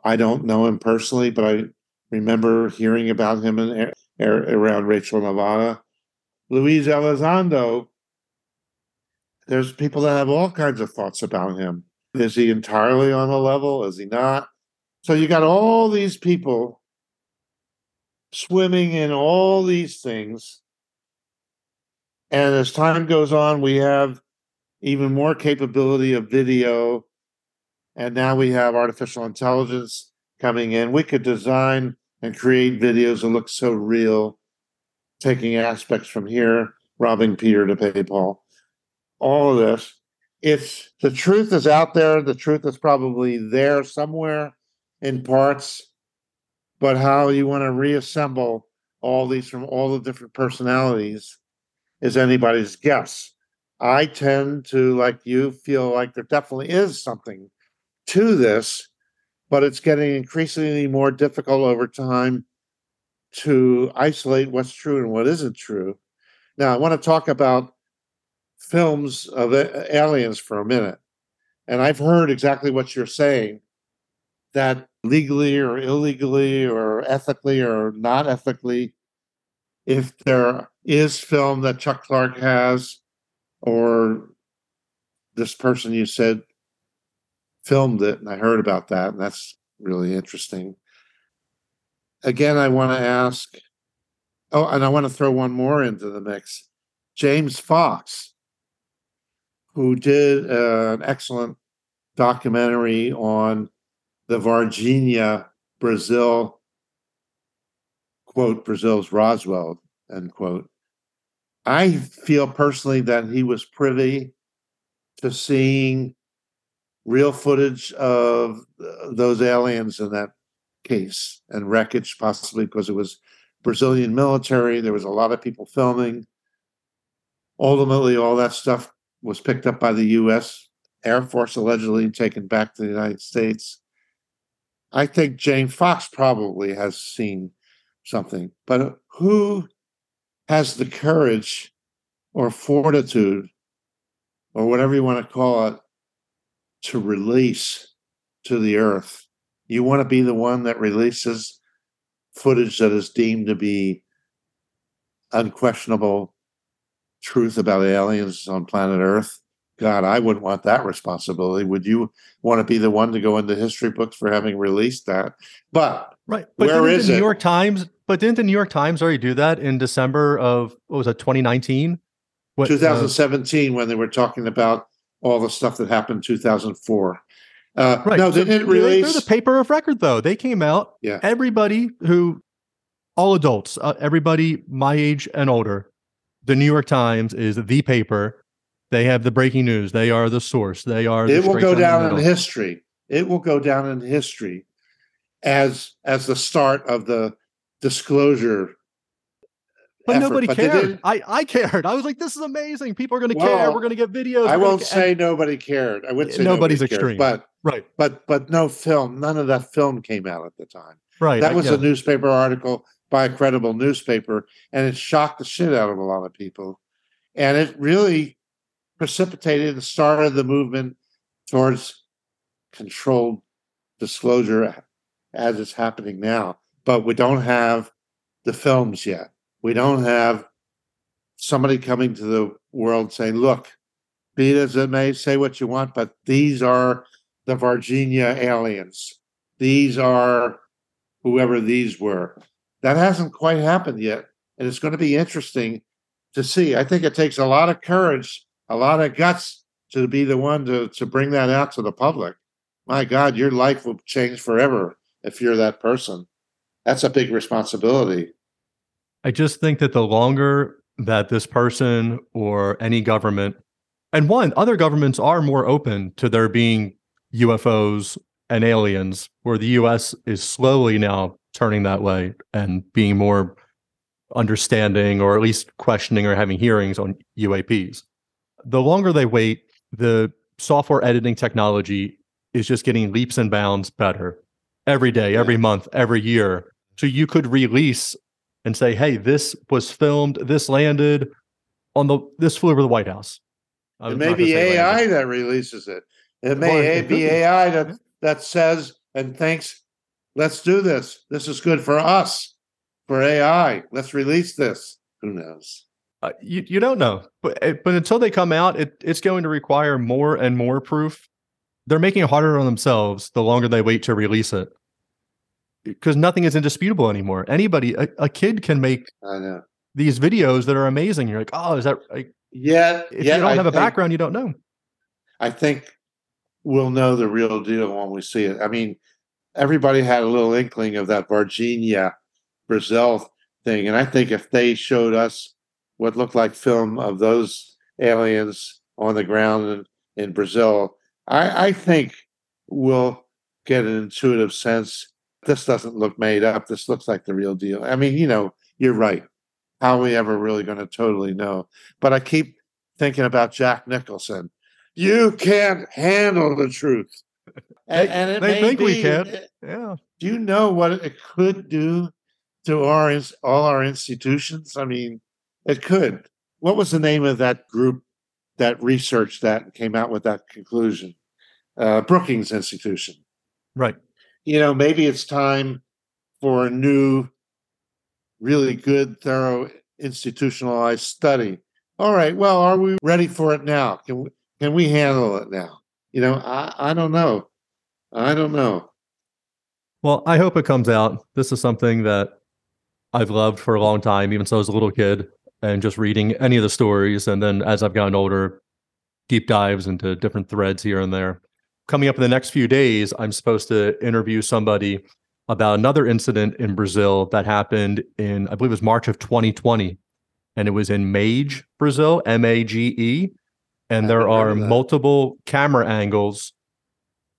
I don't know him personally, but I remember hearing about him in, around Rachel, Nevada. Luis Elizondo, there's people that have all kinds of thoughts about him. Is he entirely on a level? Is he not? So you got all these people swimming in all these things. And as time goes on, we have even more capability of video. And now we have artificial intelligence coming in. We could design and create videos that look so real, taking aspects from here, robbing Peter to pay Paul. All of this. It's the truth is out there, the truth is probably there somewhere in parts, but how you want to reassemble all these from all the different personalities is anybody's guess. I tend to, like you, feel like there definitely is something to this, but it's getting increasingly more difficult over time to isolate what's true and what isn't true. Now, I want to talk about films of aliens for a minute, and I've heard exactly what you're saying that legally or illegally or ethically or not ethically, if there is film that Chuck Clark has or this person you said filmed it, and I heard about that, and that's really interesting. Again, I want to ask. Oh, and I want to throw one more into the mix. James Fox, who did uh, an excellent documentary on the Varginha, Brazil, quote, Brazil's Roswell, end quote. I feel personally that he was privy to seeing real footage of those aliens in that case and wreckage, possibly because it was Brazilian military. There was a lot of people filming. Ultimately, all that stuff was picked up by the U.S. Air Force, allegedly taken back to the United States. I think James Fox probably has seen something, but who has the courage or fortitude or whatever you want to call it to release to the earth? You want to be the one that releases footage that is deemed to be unquestionable truth about aliens on planet Earth. God, I wouldn't want that responsibility. Would you want to be the one to go into history books for having released that? But right, but where is the New it? York Times? But didn't the New York Times already do that in December of what was it, 2019? What, uh, 2017 when they were talking about all the stuff that happened in 2004. Uh, right. No, they didn't release. They're the paper of record, though. They came out. Yeah. Everybody who, all adults, uh, everybody my age and older, the New York Times is the paper. They have the breaking news. They are the source. They are. the it will go down in history. It will go down in history as as the start of the disclosure. But effort, nobody but cared. I, I cared. I was like, this is amazing. People are going to care. We're going to get videos. I won't say nobody cared. I would say Nobody's nobody cared, extreme. but right, but but no film. None of that film came out at the time. right. That I- was yeah. a newspaper article by a credible newspaper, and it shocked the shit out of a lot of people. And it really precipitated the start of the movement towards controlled disclosure as it's happening now. But we don't have the films yet. We don't have somebody coming to the world saying, look, be it as it may, say what you want, but these are the Varginha aliens. These are whoever these were. That hasn't quite happened yet. And it's going to be interesting to see. I think it takes a lot of courage, a lot of guts to be the one to, to bring that out to the public. My God, your life will change forever if you're that person. That's a big responsibility. I just think that the longer that this person or any government, and one, other governments are more open to there being UFOs and aliens, where the US is slowly now turning that way and being more understanding or at least questioning or having hearings on UAPs. The longer they wait, the software editing technology is just getting leaps and bounds better every day, Yeah. every month, every year. So you could release and say, "Hey, this was filmed. This landed on the. This flew over the White House." It may be AI landed. that releases it. It may be. AI that that says and thinks, "Let's do this. This is good for us, for AI. Let's release this." Who knows? Uh, you you don't know, but eh, but until they come out, it it's going to require more and more proof. They're making it harder on themselves the longer they wait to release it, because nothing is indisputable anymore. Anybody, a, a kid can make I know. these videos that are amazing. You're like, oh, is that? Like, Yeah, if yeah. you don't I have a background, you don't know. I think we'll know the real deal when we see it. I mean, everybody had a little inkling of that Varginha, Brazil thing, and I think if they showed us what looked like film of those aliens on the ground in, in Brazil, I, I think we'll get an intuitive sense. This doesn't look made up. This looks like the real deal. I mean, you know, you're right. How are we ever really going to totally know? But I keep thinking about Jack Nicholson. You can't handle the truth. And, and it they may think we be- can. Eh, yeah. Do you know what it could do to our all our institutions? I mean, it could. What was the name of that group that researched that and came out with that conclusion. Uh, Brookings Institution. Right. You know, maybe it's time for a new, really good, thorough, institutionalized study. All right. Well, are we ready for it now? Can we, can we handle it now? You know, I, I don't know. I don't know. Well, I hope it comes out. This is something that I've loved for a long time, even I was a little kid, and just reading any of the stories. And then as I've gotten older, deep dives into different threads here and there. Coming up in the next few days, I'm supposed to interview somebody about another incident in Brazil that happened in, I believe it was March of 2020. And it was in Mage, Brazil, M A G E. And there are multiple camera angles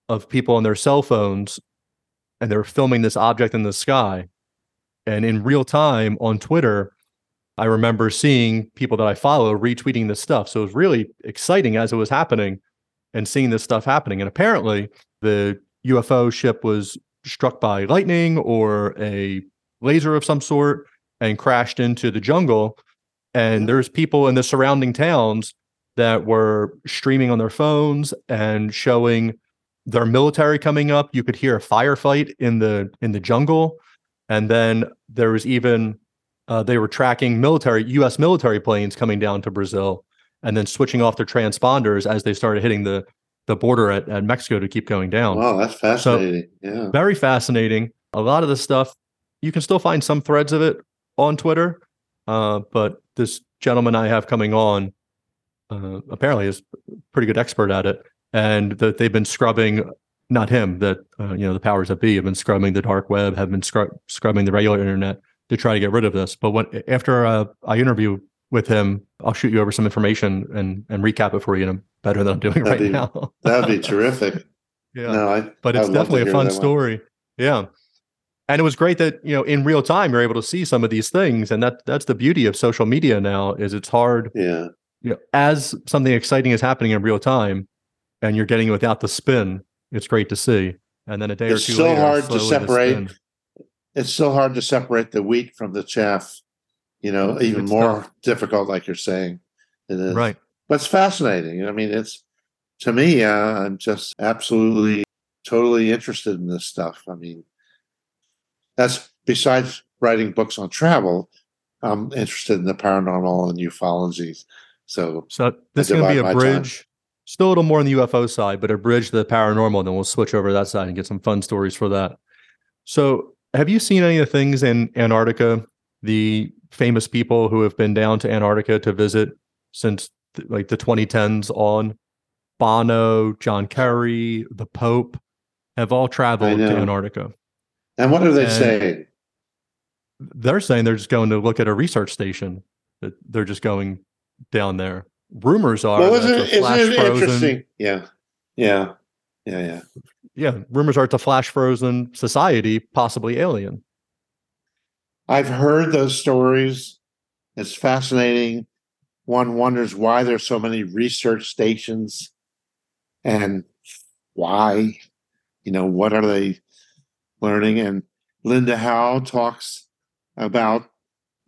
of people on their cell phones and they're filming this object in the sky. And in real time on Twitter, I remember seeing people that I follow retweeting this stuff. So it was really exciting as it was happening and seeing this stuff happening. And apparently, the UFO ship was struck by lightning or a laser of some sort and crashed into the jungle. And there's people in the surrounding towns that were streaming on their phones and showing their military coming up. You could hear a firefight in the in the jungle, and then there was even uh, they were tracking military U.S. military planes coming down to Brazil, and then switching off their transponders as they started hitting the the border at, at Mexico to keep going down. Wow, that's fascinating. yeah. Very fascinating. A lot of the stuff you can still find some threads of it on Twitter, uh, but this gentleman I have coming on uh, apparently is a pretty good expert at it, and that they've been scrubbing. Not him. That uh, you know the powers that be have been scrubbing the dark web, have been scrub- scrubbing the regular internet to try to get rid of this. But when after uh, I interview with him, I'll shoot you over some information and and recap it for you in a better than I'm doing That'd right be- now. That'd be terrific. yeah No, I, but it's definitely a fun that one. story. Yeah. And it was great that, you know, in real time you're able to see some of these things. And that that's the beauty of social media now is it's hard, Yeah. you know, as something exciting is happening in real time and you're getting it without the spin, it's great to see. And then a day It's or two so later, hard to separate. It's so hard to separate the wheat from the chaff. You know, even It's more tough. difficult, like you're saying. It is. Right. But it's fascinating. I mean, it's to me, uh, I'm just absolutely, totally interested in this stuff. I mean, that's besides writing books on travel, I'm interested in the paranormal and ufology. So So this is going to be a my time. bridge, still a little more on the UFO side, but a bridge to the paranormal. Then we'll switch over to that side and get some fun stories for that. So, have you seen any of the things in Antarctica? The famous people who have been down to Antarctica to visit since th- like the 2010s on Bono, John Kerry, the Pope have all traveled to. Antarctica. and what are they And- saying? They're saying they're just going to look at a research station. That they're just going down there. Rumors are Well, that isn't, it's a flash isn't it frozen- interesting? Yeah. Yeah. Yeah. Yeah. Yeah, rumors are it's a flash frozen society, possibly alien. I've heard those stories. It's fascinating. One wonders why there's so many research stations and why, you know, what are they learning? And Linda Howe talks about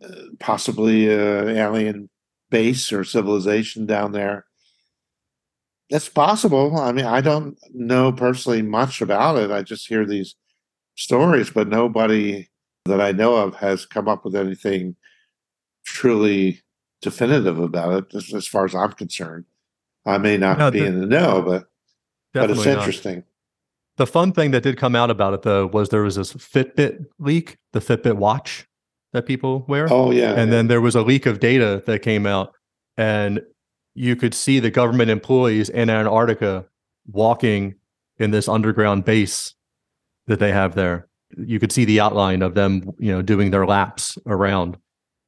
uh, possibly a alien base or civilization down there. It's possible. I mean, I don't know personally much about it. I just hear these stories, but nobody that I know of has come up with anything truly definitive about it, as, as far as I'm concerned. I may not No, be the- in the know, but but it's not. interesting. The fun thing that did come out about it though was there was this Fitbit leak, the Fitbit watch that people wear. Oh yeah, and then there was a leak of data that came out and you could see the government employees in Antarctica walking in this underground base that they have there. You could see the outline of them, you know, doing their laps around.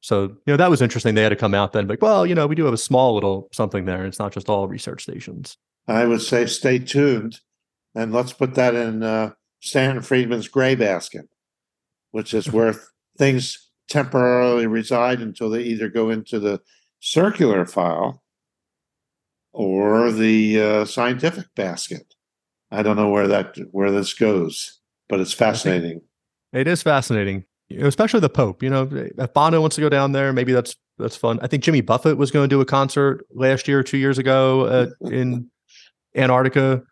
So, you know, that was interesting. They had to come out then, like, well, you know, we do have a small little something there. It's not just all research stations. I would say stay tuned, and let's put that in uh, Stanton Friedman's gray basket, which is where things temporarily reside until they either go into the circular file or the uh, scientific basket. I don't know where that where this goes, but it's fascinating. It is fascinating, especially the Pope. You know, if Bono wants to go down there, maybe that's that's fun. I think Jimmy Buffett was going to do a concert last year, two years ago uh, in Antarctica.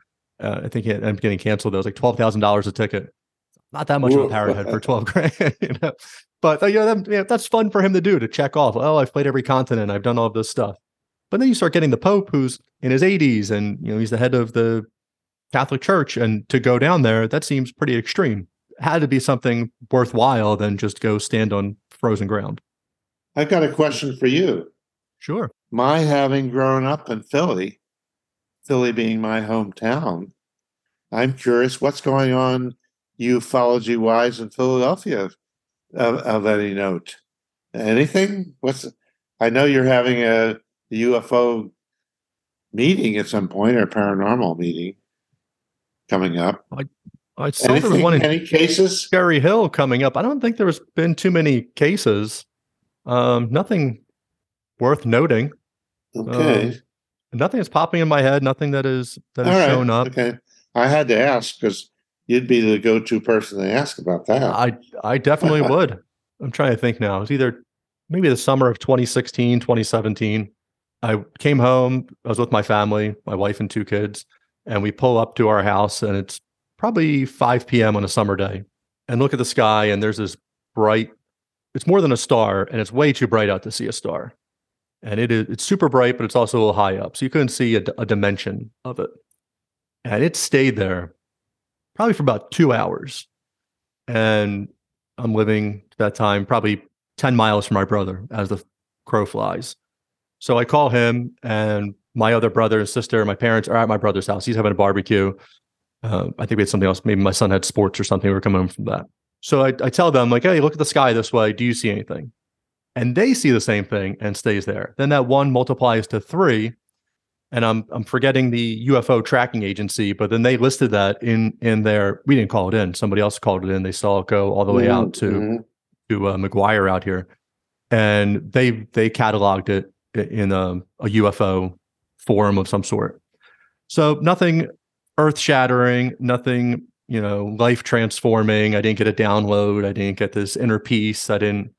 Uh, I think it up getting canceled. That was like twelve thousand dollars a ticket. Not that much of a parrot for twelve grand, you know. But uh, you know, that, yeah, that's fun for him to do to check off. Oh, I've played every continent. I've done all of this stuff. But then you start getting the Pope, who's in his 80s, and you know he's the head of the Catholic Church, and to go down there, that seems pretty extreme. Had to be something worthwhile than just go stand on frozen ground. I've got a question for you. Sure. My having grown up in Philly, Philly being my hometown, I'm curious what's going on ufology wise in Philadelphia of, of any note. Anything? What's I know you're having a UFO meeting at some point or paranormal meeting coming up. I, I saw Anything, there was one in any cases. Cherry Hill coming up. I don't think there's been too many cases. Um, nothing worth noting. Okay. Um, nothing is popping in my head. Nothing that is that is right. shown up. Okay. I had to ask because you'd be the go-to person to ask about that. I I definitely would. I'm trying to think now. It's either maybe the summer of 2016, 2017. I came home. I was with my family, my wife and two kids, and we pull up to our house, and it's probably 5 p.m. on a summer day, and look at the sky, and there's this bright. It's more than a star, and it's way too bright out to see a star, and it is it's super bright, but it's also a little high up, so you couldn't see a, a dimension of it, and it stayed there probably for about two hours, and I'm living at that time probably 10 miles from my brother as the crow flies. So I call him, and my other brother and sister, my parents are at my brother's house. He's having a barbecue. Uh, I think we had something else. Maybe my son had sports or something. We were coming home from that. So I, I tell them, like, hey, look at the sky this way. Do you see anything? And they see the same thing and stays there. Then that one multiplies to three. And I'm I'm forgetting the UFO tracking agency, but then they listed that in in their we didn't call it in. Somebody else called it in. They saw it go all the way out to mm-hmm. to uh, McGuire out here, and they they cataloged it in um, a, a UFO forum of some sort. So nothing earth shattering, nothing, you know, life transforming. I didn't get a download. I didn't get this inner peace. I didn't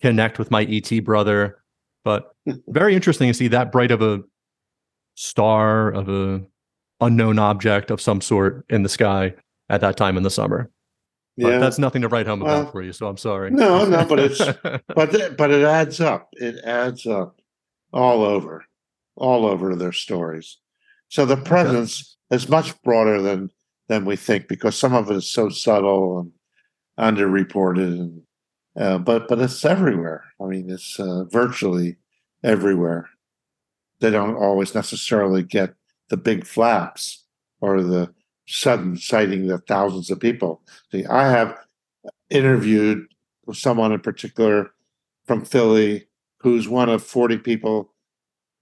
connect with my ET brother. But hmm. very interesting to see that bright of a star of a unknown object of some sort in the sky at that time in the summer. But yeah, that's nothing to write home about for you. So I'm sorry. No, no, but it's but but it adds up. It adds up all over, all over their stories. So the presence is much broader than than we think because some of it is so subtle and underreported, and uh, but but it's everywhere. I mean, it's uh, virtually everywhere. They don't always necessarily get the big flaps or the sudden sighting of thousands of people. See, I have interviewed someone in particular from Philly who's one of 40 people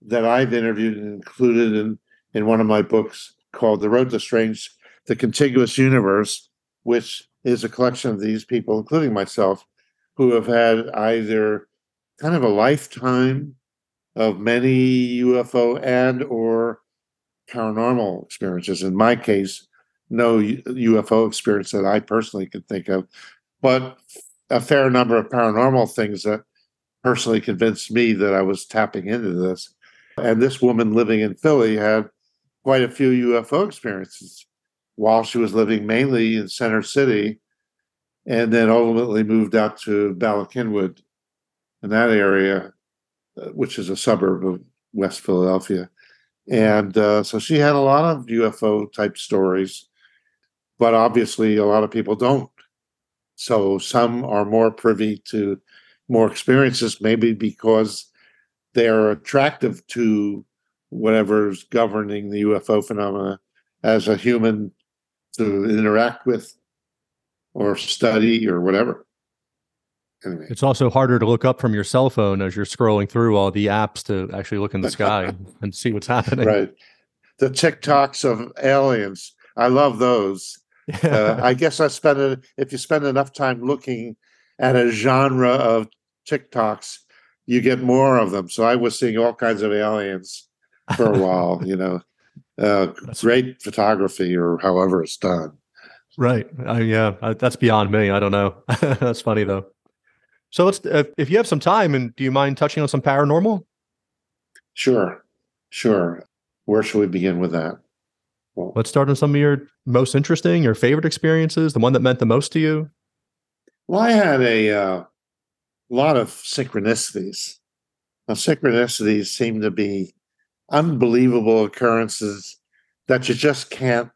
that I've interviewed and included in, in one of my books called The Road to Strange, The Contiguous Universe, which is a collection of these people, including myself, who have had either kind of a lifetime of many UFO and or paranormal experiences. In my case, no UFO experience that I personally can think of, but a fair number of paranormal things that personally convinced me that I was tapping into this. And this woman living in Philly had quite a few UFO experiences while she was living mainly in Center City and then ultimately moved out to Bala Cynwyd in that area, uh, which is a suburb of West Philadelphia. And uh, so she had a lot of UFO type stories, but obviously a lot of people don't. So some are more privy to more experiences, maybe because they're attractive to whatever's governing the UFO phenomena as a human to interact with or study or whatever. Anyway. It's also harder to look up from your cell phone as you're scrolling through all the apps to actually look in the sky and see what's happening. Right. The TikToks of aliens. I love those. Uh, I guess I spend it, if you spend enough time looking at a genre of TikToks, you get more of them. So I was seeing all kinds of aliens for a while, you know. Uh, great photography or however it's done. Right. Uh, yeah, that's beyond me. I don't know. that's funny though. So let's, if, if you have some time, and do you mind touching on some paranormal? Sure, sure. Where should we begin with that? Well, let's start on some of your most interesting, your favorite experiences, the one that meant the most to you. Well, I had a uh, lot of synchronicities. Now, synchronicities seem to be unbelievable occurrences that you just can't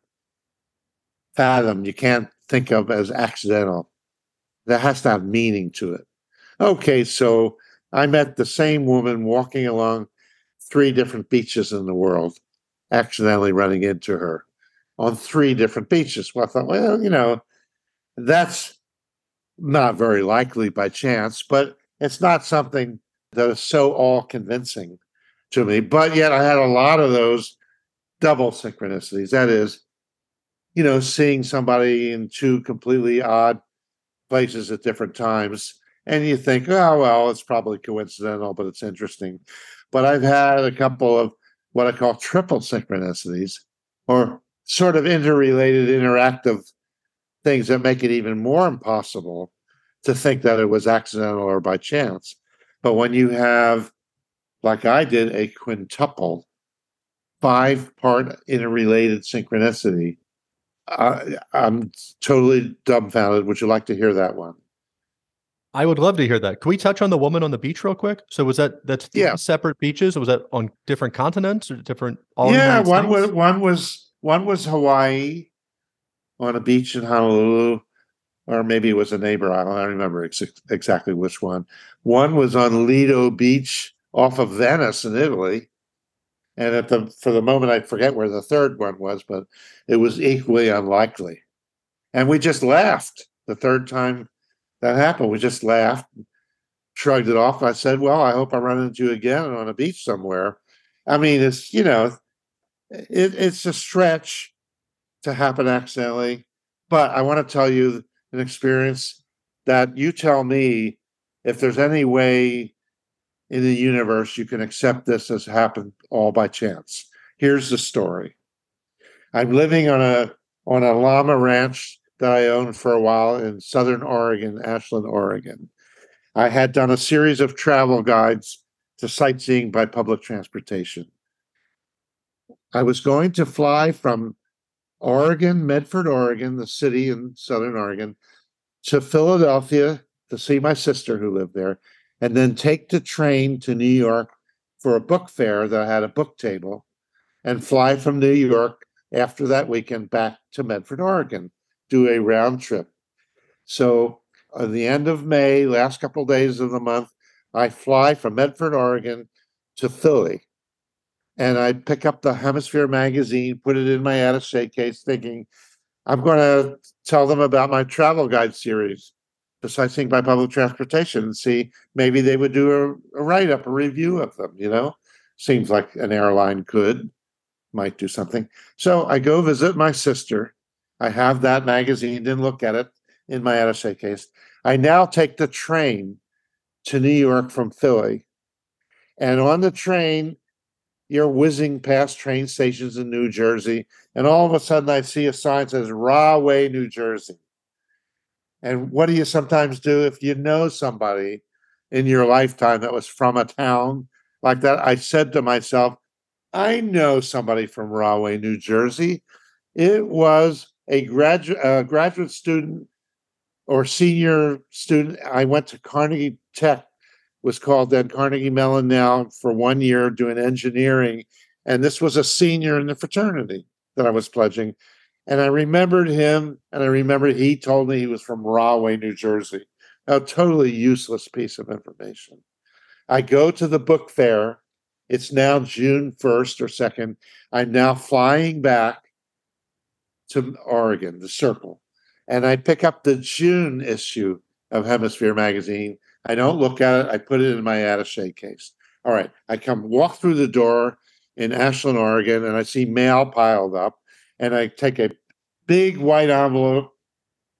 fathom, you can't think of as accidental. That has to have meaning to it. Okay, so I met the same woman walking along three different beaches in the world, accidentally running into her on three different beaches. Well, I thought, well, you know, that's not very likely by chance, but it's not something that is so all convincing to me. But yet I had a lot of those double synchronicities. That is, you know, seeing somebody in two completely odd places at different times. And you think, oh, well, it's probably coincidental, but it's interesting. But I've had a couple of what I call triple synchronicities or sort of interrelated, interactive things that make it even more impossible to think that it was accidental or by chance. But when you have, like I did, a quintuple, five part interrelated synchronicity, I, I'm totally dumbfounded. Would you like to hear that one? I would love to hear that. Can we touch on the woman on the beach real quick? So was that that's yeah. separate beaches? Or was that on different continents or different? yeah, one was one was one was Hawaii on a beach in Honolulu, or maybe it was a neighbor island. I don't remember ex- exactly which one. One was on Lido Beach off of Venice in Italy, and at the for the moment I forget where the third one was, but it was equally unlikely. And we just laughed the third time that happened. We just laughed, shrugged it off. I said, "Well, I hope I run into you again on a beach somewhere." I mean, it's you know, it, it's a stretch to happen accidentally, but I want to tell you an experience that you tell me if there's any way in the universe you can accept this as happened all by chance. Here's the story. I'm living on a on a llama ranch that I owned for a while in southern Oregon, Ashland, Oregon. I had done a series of travel guides to sightseeing by public transportation. I was going to fly from Oregon, Medford, Oregon, the city in southern Oregon, to Philadelphia to see my sister who lived there, and then take the train to New York for a book fair that had a book table, and fly from New York after that weekend back to Medford, Oregon do a round trip. So at the end of May, last couple of days of the month, I fly from Medford, Oregon to Philly. And I'd pick up the Hemisphere magazine, put it in my attache case, thinking, I'm going to tell them about my travel guide series, sightseeing by public transportation, and see maybe they would do a, a write up, a review of them. You know, seems like an airline could, might do something. So I go visit my sister I have that magazine, didn't look at it in my attache case. I now take the train to New York from Philly. And on the train, you're whizzing past train stations in New Jersey. And all of a sudden, I see a sign that says Rahway, New Jersey. And what do you sometimes do if you know somebody in your lifetime that was from a town like that? I said to myself, I know somebody from Rahway, New Jersey. It was a graduate uh, graduate student or senior student. I went to Carnegie Tech, was called then Carnegie Mellon now for one year doing engineering, and this was a senior in the fraternity that I was pledging. And I remembered him, and I remember he told me he was from Rahway, New Jersey. A totally useless piece of information. I go to the book fair. It's now June 1st or 2nd. I'm now flying back to Oregon, the Circle, and I pick up the June issue of Hemisphere magazine. I don't look at it. I put it in my attaché case. All right. I come walk through the door in Ashland, Oregon, and I see mail piled up, and I take a big white envelope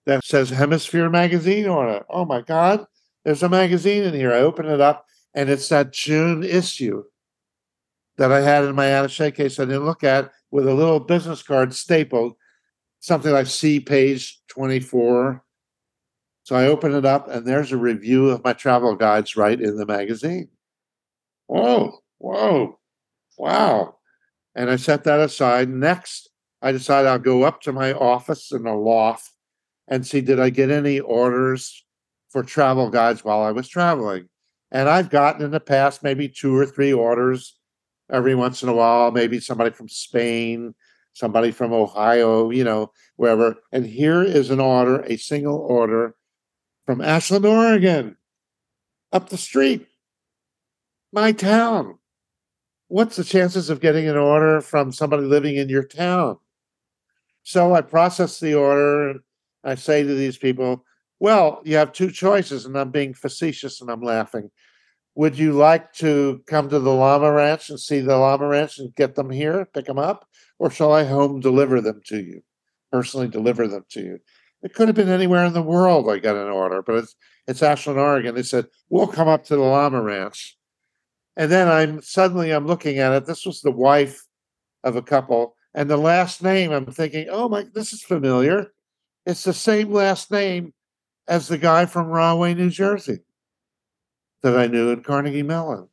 that says Hemisphere magazine on it. Oh my God, there's a magazine in here. I open it up, and it's that June issue that I had in my attaché case I didn't look at with a little business card stapled something like see page 24 So I open it up and there's a review of my travel guides right in the magazine. Whoa, whoa, wow. And I set that aside. Next, I decide I'll go up to my office in the loft and see did I get any orders for travel guides while I was traveling. And I've gotten in the past maybe two or three orders every once in a while, maybe somebody from Spain, somebody from Ohio, you know, wherever. And here is an order, a single order from Ashland, Oregon, up the street, my town. What's the chances of getting an order from somebody living in your town? So I process the order and I say to these people, well, you have two choices, and I'm being facetious and I'm laughing. Would you like to come to the llama ranch and see the llama ranch and get them here, pick them up? Or shall I home deliver them to you, personally deliver them to you? It could have been anywhere in the world I got an order, but it's it's Ashland, Oregon. They said, We'll come up to the llama ranch. And then I'm suddenly I'm looking at it. This was the wife of a couple. And the last name, I'm thinking, oh my, this is familiar. It's the same last name as the guy from Rahway, New Jersey that I knew in Carnegie Mellon.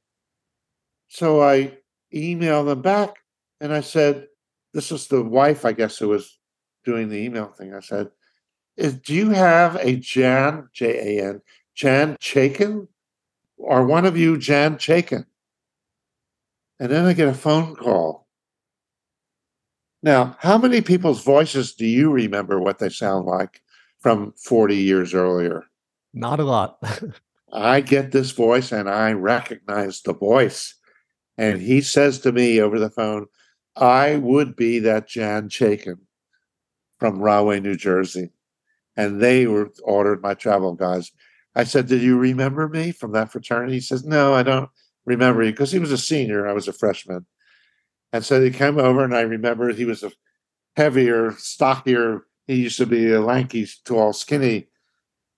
So I emailed them back and I said, this was the wife, I guess, who was doing the email thing. I said, is, do you have a Jan, J A N, Jan Chaiken? Or one of you Jan Chaiken? And then I get a phone call. Now, how many people's voices do you remember what they sound like from 40 years earlier? Not a lot. I get this voice and I recognize the voice. And he says to me over the phone, I would be that Jan Chaiken from Rahway, New Jersey. And they were ordered my travel guides. I said, Did you remember me from that fraternity? He says, No, I don't remember you because he was a senior. I was a freshman. And so he came over and I remember he was a heavier, stockier. He used to be a lanky, tall, skinny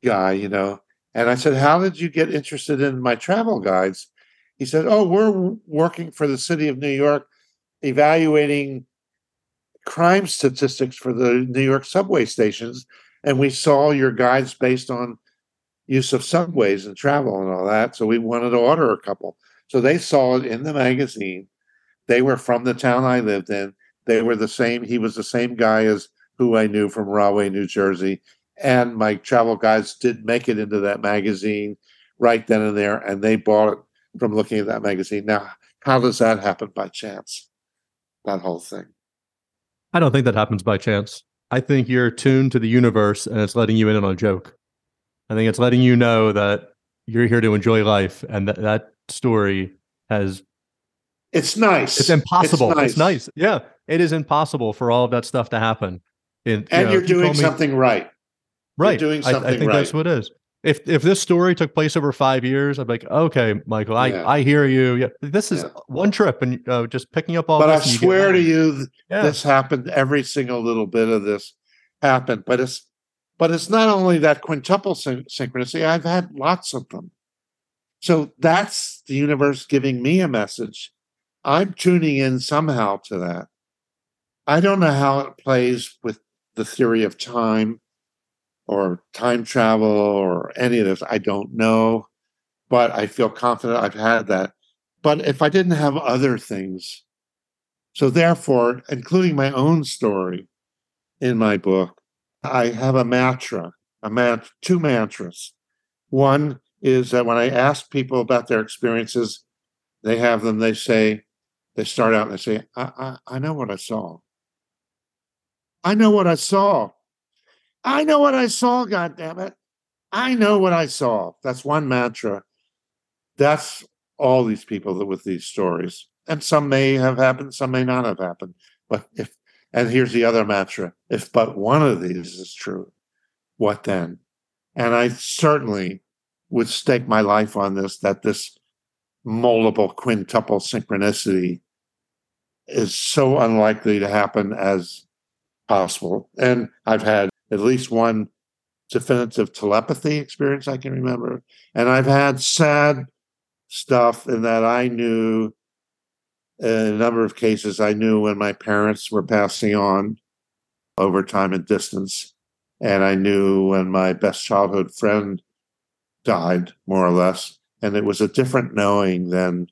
guy, you know. And I said, How did you get interested in my travel guides? He said, Oh, we're working for the city of New York, evaluating crime statistics for the New York subway stations. And we saw your guides based on use of subways and travel and all that. So we wanted to order a couple. So they saw it in the magazine. They were from the town I lived in. They were the same. He was the same guy as who I knew from Rahway, New Jersey and my travel guides did make it into that magazine right then and there, and they bought it from looking at that magazine. Now, how does that happen by chance? That whole thing. I don't think that happens by chance. I think you're tuned to the universe and it's letting you in on a joke. I think it's letting you know that you're here to enjoy life and that that story has it's nice. It's impossible. It's nice. it's nice. Yeah. It is impossible for all of that stuff to happen. It, and you are doing something right. Right. You're doing something I, I think right. that's what it is. If if this story took place over five years, I'd be like, okay, Michael, I, yeah. I hear you. Yeah, this is yeah. one trip, and uh, just picking up all. But I swear to you, yeah. this happened. Every single little bit of this happened. But it's but it's not only that quintuple syn- synchronicity. I've had lots of them. So that's the universe giving me a message. I'm tuning in somehow to that. I don't know how it plays with the theory of time or time travel or any of this. I don't know, but I feel confident I've had that. But if I didn't have other things, so therefore, including my own story in my book, I have a mantra, a man, two mantras. One is that when I ask people about their experiences, they have them. They say, they start out and they say, I, I, I know what I saw. I know what I saw. I know what I saw, God damn it. I know what I saw. That's one mantra. That's all these people that with these stories. And some may have happened, some may not have happened. But if and here's the other mantra, if but one of these is true, what then? And I certainly would stake my life on this that this multiple quintuple synchronicity is so unlikely to happen as possible. And I've had at least one definitive telepathy experience I can remember. And I've had sad stuff in that I knew in a number of cases, I knew when my parents were passing on over time and distance. And I knew when my best childhood friend died, more or less. And it was a different knowing than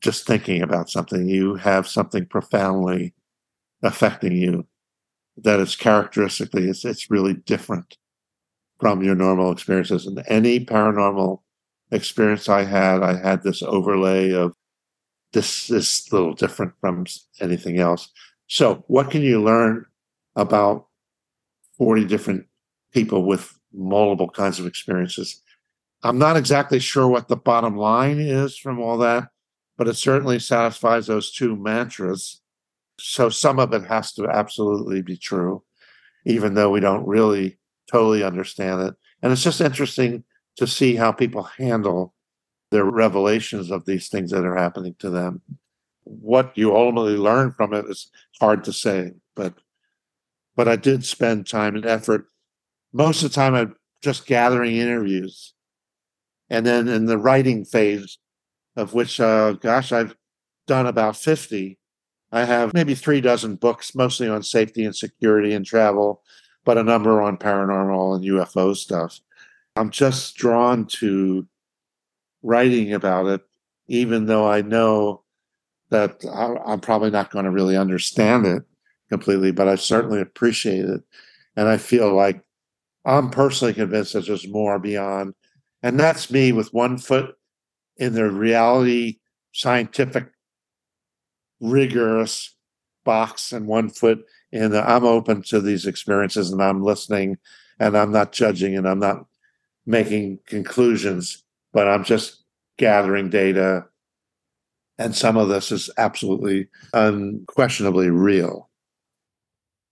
just thinking about something. You have something profoundly affecting you that is characteristically, it's, it's really different from your normal experiences. And any paranormal experience I had, I had this overlay of this is a little different from anything else. So, what can you learn about 40 different people with multiple kinds of experiences? I'm not exactly sure what the bottom line is from all that, but it certainly satisfies those two mantras. So, some of it has to absolutely be true, even though we don't really totally understand it. And it's just interesting to see how people handle their revelations of these things that are happening to them. What you ultimately learn from it is hard to say, but but I did spend time and effort. Most of the time, I'm just gathering interviews, and then in the writing phase, of which, uh, gosh, I've done about fifty. I have maybe three dozen books, mostly on safety and security and travel, but a number on paranormal and UFO stuff. I'm just drawn to writing about it, even though I know that I'm probably not going to really understand it completely, but I certainly appreciate it. And I feel like I'm personally convinced that there's more beyond. And that's me with one foot in the reality, scientific, rigorous box, and one foot in the I'm open to these experiences and I'm listening and I'm not judging and I'm not making conclusions, but I'm just gathering data. And some of this is absolutely unquestionably real.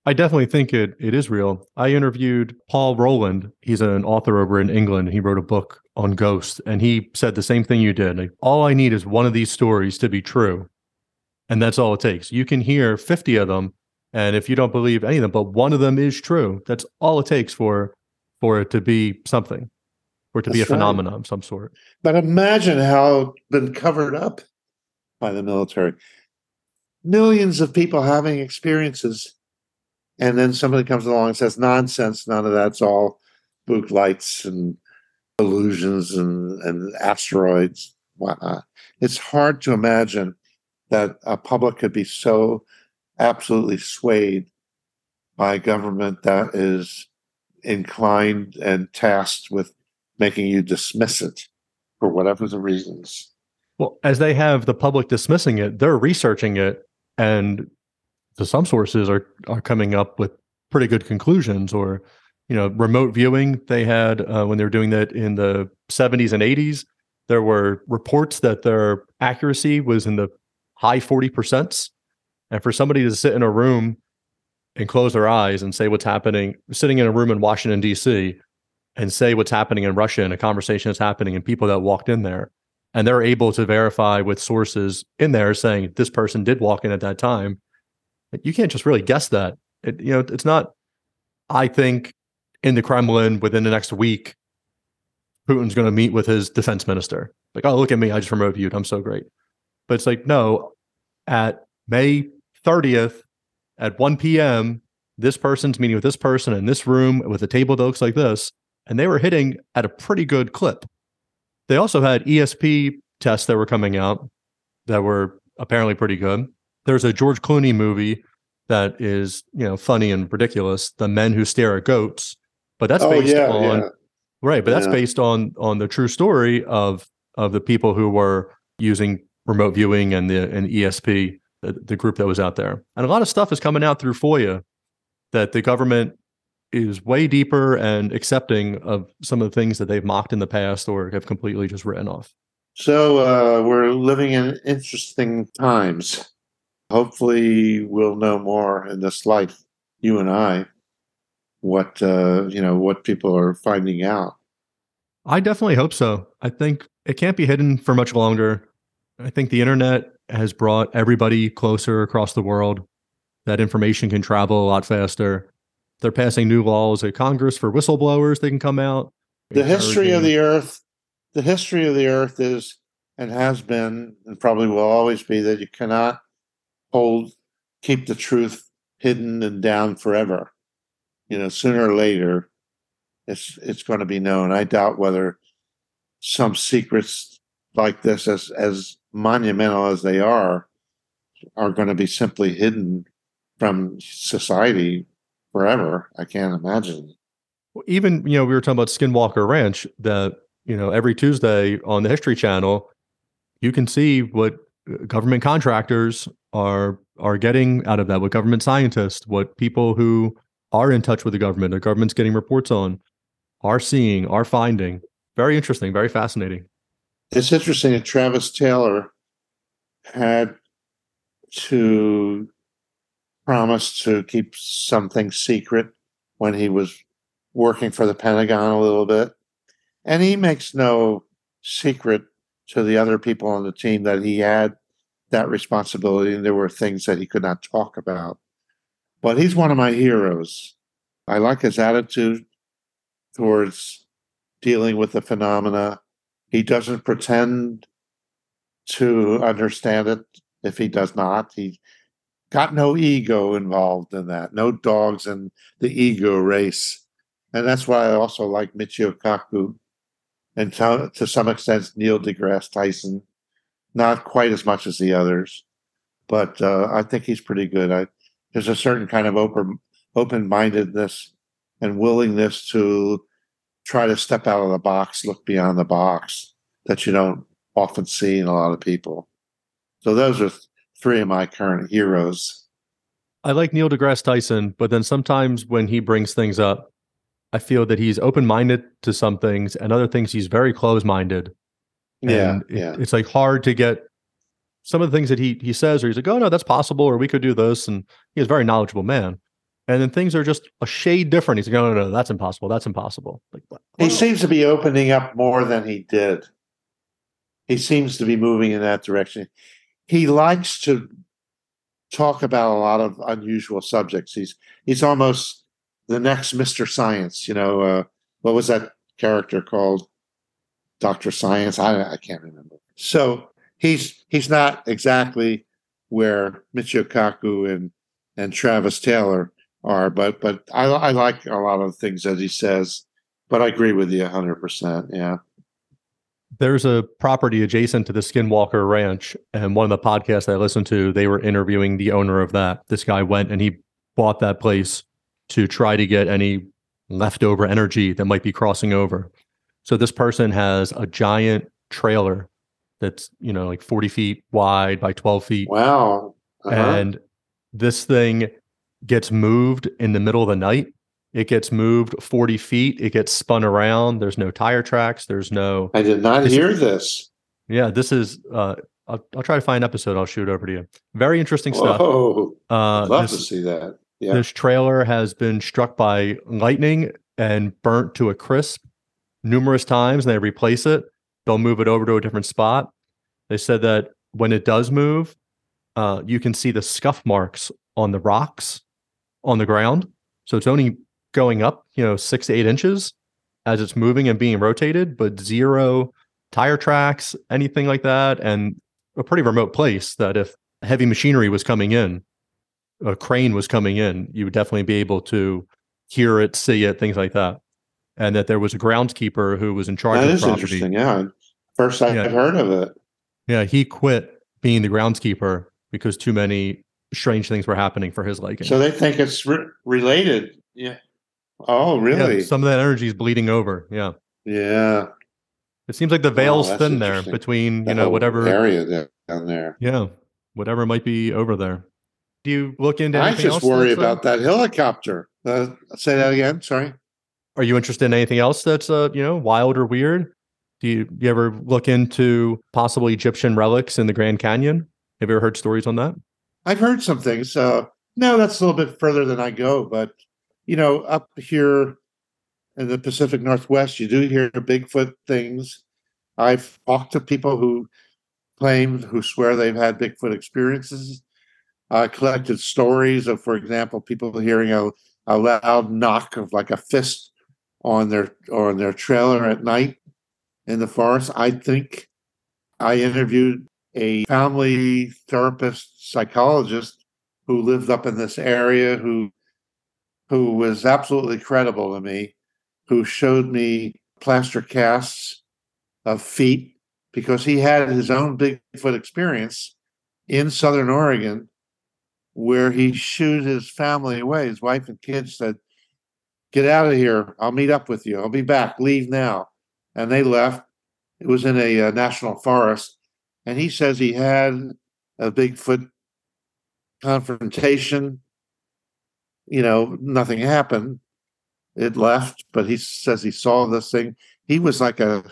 I definitely think it it is real. I interviewed Paul Roland. He's an author over in England. He wrote a book on ghosts, and he said the same thing you did. Like, all I need is one of these stories to be true, and that's all it takes. You can hear fifty of them, and if you don't believe any of them, but one of them is true, that's all it takes for for it to be something or to That's be a right. phenomenon of some sort. But imagine how been covered up by the military. Millions of people having experiences, and then somebody comes along and says, nonsense, none of that's all spook lights and illusions and, and asteroids, whatnot. Uh, it's hard to imagine that a public could be so absolutely swayed by a government that is inclined and tasked with making you dismiss it for whatever the reasons. Well, as they have the public dismissing it, they're researching it, and to some sources are are coming up with pretty good conclusions. Or, you know, remote viewing they had uh, when they were doing that in the 70s and 80s. There were reports that their accuracy was in the high 40 percent, and for somebody to sit in a room and close their eyes and say what's happening, sitting in a room in Washington D.C and say what's happening in Russia and a conversation that's happening and people that walked in there and they're able to verify with sources in there saying this person did walk in at that time. You can't just really guess that. It, you know, it's not. I think in the Kremlin within the next week, Putin's going to meet with his defense minister. Like, oh, look at me, I just remote viewed. I'm so great. But it's like, no, at May 30th at 1 p.m., this person's meeting with this person in this room with a table that looks like this and they were hitting at a pretty good clip. They also had ESP tests that were coming out that were apparently pretty good. There's a George Clooney movie that is, you know, funny and ridiculous, The Men Who Stare at Goats, but that's oh, based yeah, on yeah. right, but yeah. that's based on on the true story of of the people who were using remote viewing and the and ESP, the, the group that was out there. And a lot of stuff is coming out through FOIA that the government is way deeper and accepting of some of the things that they've mocked in the past or have completely just written off. So uh, we're living in interesting times. Hopefully, we'll know more in this life, you and I, what uh, you know, what people are finding out. I definitely hope so. I think it can't be hidden for much longer. I think the internet has brought everybody closer across the world. That information can travel a lot faster. They're passing new laws at Congress for whistleblowers. They can come out. The history of the earth, the history of the earth is and has been and probably will always be that you cannot hold keep the truth hidden and down forever. you know, sooner or later, it's it's going to be known. I doubt whether some secrets like this, as as monumental as they are, are going to be simply hidden from society forever. I can't imagine. Even you know, we were talking about Skinwalker Ranch. That you know, every Tuesday on the History Channel, you can see what uh, government contractors are are getting out of that. What government scientists, what people who are in touch with the government, the government's getting reports on, are seeing, are finding. Very interesting, very fascinating. It's interesting that Travis Taylor had to promise to keep something secret when he was working for the Pentagon a little bit. And he makes no secret to the other people on the team that he had that responsibility and there were things that he could not talk about. But he's one of my heroes. I like his attitude towards dealing with the phenomena. He doesn't pretend to understand it if he does not. He got no ego involved in that, no dogs in the ego race. And that's why I also like Michio Kaku and to, to some extent Neil deGrasse Tyson. Not quite as much as the others, but uh, I think he's pretty good. I, there's a certain kind of open open mindedness and willingness to try to step out of the box, look beyond the box that you don't often see in a lot of people. So those are three of my current heroes. I like Neil deGrasse Tyson, but then sometimes when he brings things up, I feel that he's open minded to some things and other things he's very close minded. Yeah, it- yeah. it's like hard to get some of the things that he he says, or he's like, "Oh no, that's possible," or "We could do this," and he's a very knowledgeable man. And then things are just a shade different. He's like, "No, no, no, that's impossible. That's impossible." Like, what? He seems to be opening up more than he did. He seems to be moving in that direction. He likes to talk about a lot of unusual subjects. He's he's almost the next Mr. Science. You know, uh, what was that character called? Doctor Science. I I can't remember. So he's he's not exactly where Michio Kaku and and Travis Taylor are, but but I I like a lot of the things that he says. But I agree with you hundred percent. Yeah. there's a property adjacent to the Skinwalker Ranch, and one of the podcasts I listened to, they were interviewing the owner of that. This guy went and he bought that place to try to get any leftover energy that might be crossing over. So this person has a giant trailer that's you know like 40 feet wide by 12 feet, Wow. Uh-huh. and this thing gets moved in the middle of the night. It gets moved 40 feet. It gets spun around. There's no tire tracks. There's no I did not This- hear this. yeah, this is. Uh, I'll, I'll try to find an episode. I'll shoot over to you. Very interesting stuff. Whoa. Uh, Love to see that. Yeah. this trailer has been struck by lightning and burnt to a crisp numerous times, and they replace it. They'll move it over to a different spot. They said that when it does move, uh, you can see the scuff marks on the rocks on the ground. So it's only going up, you know, six to eight inches as it's moving and being rotated, but zero tire tracks, anything like that, and a pretty remote place that if heavy machinery was coming in, a crane was coming in, you would definitely be able to hear it, see it, things like that. And that there was a groundskeeper who was in charge That of is the property. interesting. Yeah. First I've Yeah. heard of it. Yeah, he quit being the groundskeeper because too many strange things were happening for his liking. So they think it's re- related. Yeah. Oh, Yeah, really? some of that energy is bleeding over. Yeah. Yeah. It seems like the veil's that's thin there between, you know, whatever area there, down there. Yeah. Whatever might be over there. Do you look into I just worry uh, about that helicopter. Uh, say that again. Sorry. are you interested in anything else that's uh, you know, wild or weird? Do you, you ever look into possible Egyptian relics in the Grand Canyon? Have you ever heard stories on that? I've heard some things. Uh, no, that's a little bit further than I go, but you know, up here in the Pacific Northwest, you do hear Bigfoot things. I've talked to people who claim who swear they've had Bigfoot experiences. I collected stories of, for example, people hearing a, a loud knock of like a fist on their on their trailer at night in the forest. I think I interviewed a family therapist psychologist who lived up in this area who who was absolutely credible to me, who showed me plaster casts of feet because he had his own Bigfoot experience in Southern Oregon where he shooed his family away. His wife and kids said, Get out of here. I'll meet up with you. I'll be back. Leave now. And they left. It was in a, a national forest. And he says he had a Bigfoot confrontation. You know, nothing happened. It left, but he says he saw this thing. He was like a,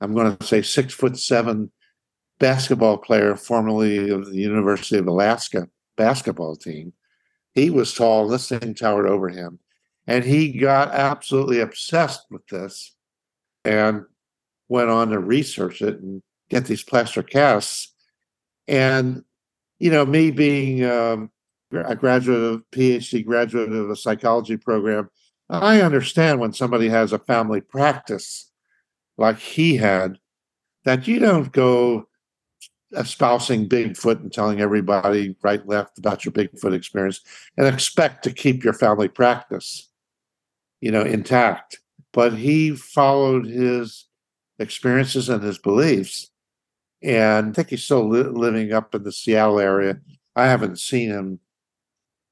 I'm going to say six foot seven basketball player, formerly of the University of Alaska basketball team. He was tall. This thing towered over him. And he got absolutely obsessed with this and went on to research it and get these plaster casts. And, you know, me being um, a graduate of PhD graduate of a psychology program, I understand when somebody has a family practice like he had, that you don't go espousing Bigfoot and telling everybody right left about your Bigfoot experience and expect to keep your family practice, you know, intact. But he followed his experiences and his beliefs. And I think he's still li- living up in the Seattle area. I haven't seen him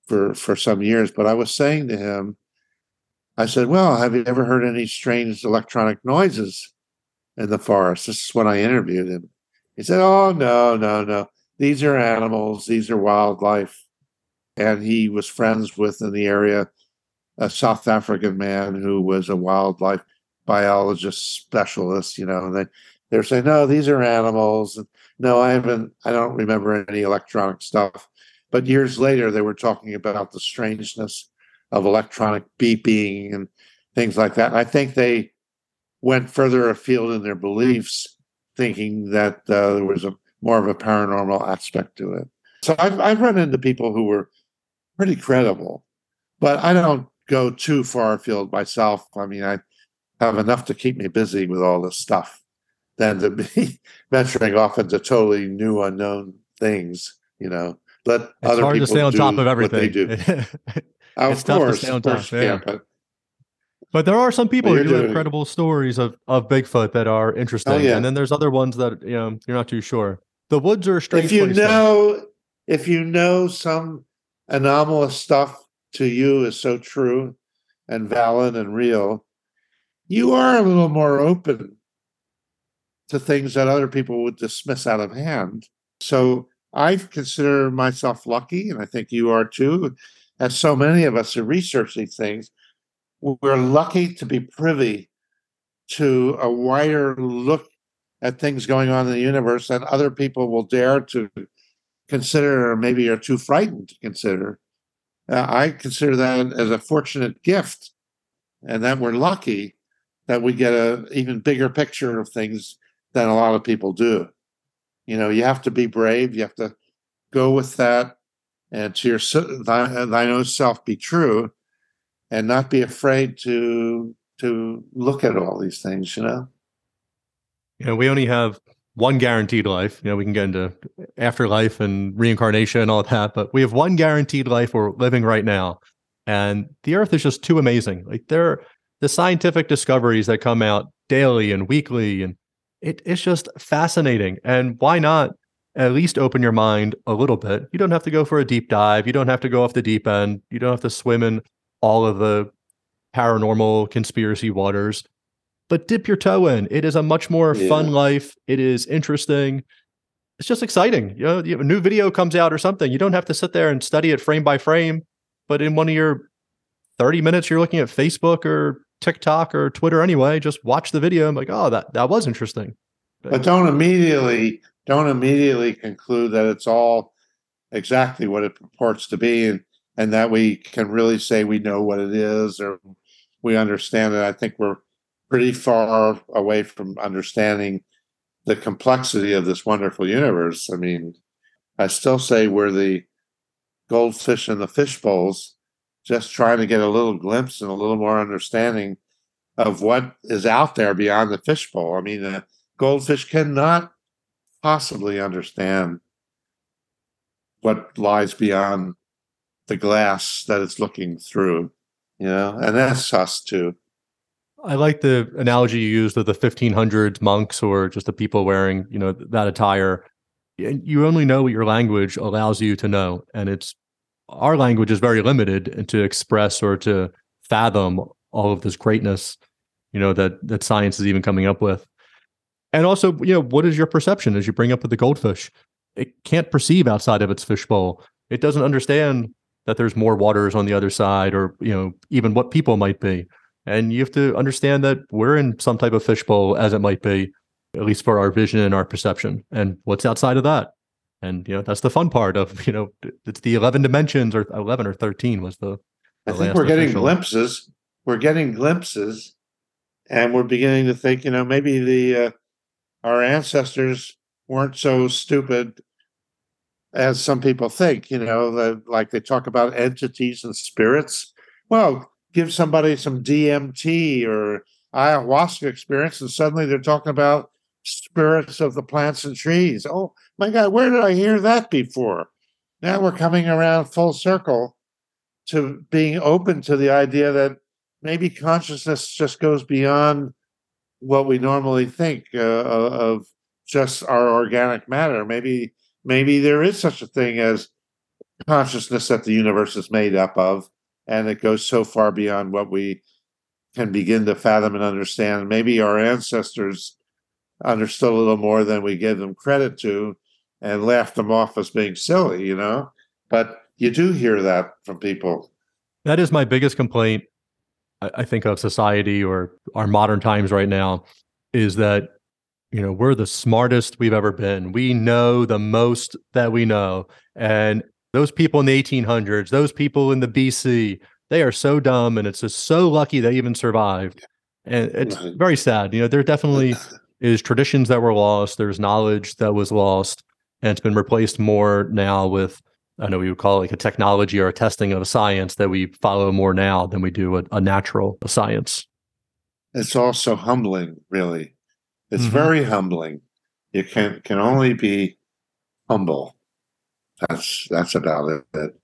for for some years, but I was saying to him, I said, "Well, have you ever heard any strange electronic noises in the forest?" This is when I interviewed him. He said, "Oh no, no, no. These are animals. These are wildlife." And he was friends with in the area a South African man who was a wildlife biologist specialist. You know, and they they're saying, "No, these are animals." And, no, I haven't. I don't remember any electronic stuff. But years later, they were talking about the strangeness of electronic beeping and things like that. I think they went further afield in their beliefs, thinking that uh, there was a more of a paranormal aspect to it. So I've, I've run into people who were pretty credible, but I don't go too far afield myself. I mean, I have enough to keep me busy with all this stuff than to be venturing off into totally new, unknown things. You know, let It's other hard people to stay on do top of what everything. they do. Of It's tough to stay on of course, top, you yeah. but But there are some people who do doing- credible stories of, of Bigfoot that are interesting. Oh, yeah. And then there's other ones that you know you're not too sure. The woods are strange if you know if you know some anomalous stuff to you is so true and valid and real you are a little more open to things that other people would dismiss out of hand so i consider myself lucky and i think you are too as so many of us who research these things we're lucky to be privy to a wider look at things going on in the universe that other people will dare to consider or maybe are too frightened to consider. Uh, I consider that as a fortunate gift and that we're lucky that we get a even bigger picture of things than a lot of people do. You know, you have to be brave, you have to go with that and to your thine own self be true and not be afraid to to look at all these things, you know. you know, we only have one guaranteed life. You know, we can get into afterlife and reincarnation and all that, but we have one guaranteed life we're living right now. And the earth is just too amazing. Like there the scientific discoveries that come out daily and weekly and it, it's just fascinating. And why not at least open your mind a little bit? You don't have to go for a deep dive. You don't have to go off the deep end. You don't have to swim in all of the paranormal conspiracy waters but dip your toe in. It is a much more fun life. It is interesting. It's just exciting. You know, you- a new video comes out or something. You don't have to sit there and study it frame by frame, but in one of your 30 minutes, you're looking at Facebook or TikTok or Twitter anyway. Just watch the video. I'm like, oh, that, that was interesting. but don't immediately don't immediately conclude that it's all exactly what it purports to be and and that we can really say we know what it is or we understand it i think we're pretty far away from understanding the complexity of this wonderful universe i mean i still say we're the goldfish in the fish bowls just trying to get a little glimpse and a little more understanding of what is out there beyond the fishbowl i mean uh, goldfish cannot possibly understand what lies beyond the glass that it's looking through. you know, and that's us too. I like the analogy you used of the 1500s monks or just the people wearing, you know, that attire. You only know what your language allows you to know, and it's our language is very limited to express or to fathom all of this greatness, you know, that that science is even coming up with. And also, you know, what is your perception as you bring up with the goldfish? It can't perceive outside of its fishbowl. It doesn't understand that there's more waters on the other side or, you know, even what people might be. And you have to understand that we're in some type of fishbowl as it might be, at least for our vision and our perception. And what's outside of that? And you know, that's the fun part of, you know, it's the 11 dimensions or 11 or 13 was the, the I think we're getting glimpses. We're getting glimpses and we're beginning to think, you know, maybe the uh, our ancestors weren't so stupid as some people think, you know, the, like they talk about entities and spirits. Well, give somebody some DMT or ayahuasca experience, and suddenly they're talking about spirits of the plants and trees. Oh my God, where did I hear that before? Now we're coming around full circle to being open to the idea that maybe consciousness just goes beyond what we normally think uh, of just our organic matter. Maybe maybe there is such a thing as consciousness that the universe is made up of, and it goes so far beyond what we can begin to fathom and understand. Maybe our ancestors understood a little more than we gave them credit to, and laughed them off as being silly. You know, but you do hear that from people. That is my biggest complaint I think of society or our modern times right now is that you know we're the smartest we've ever been. We know the most that we know, and those people in the 1800s, those people in the BC, they are so dumb, and it's just so lucky they even survived. And it's very sad. You know, they're definitely is traditions that were lost. There's knowledge that was lost, and it's been replaced more now with I know we would call it like a technology or a testing of a science that we follow more now than we do a, a natural science. It's also humbling, really. It's mm-hmm. very humbling. You can can only be humble. That's that's about it.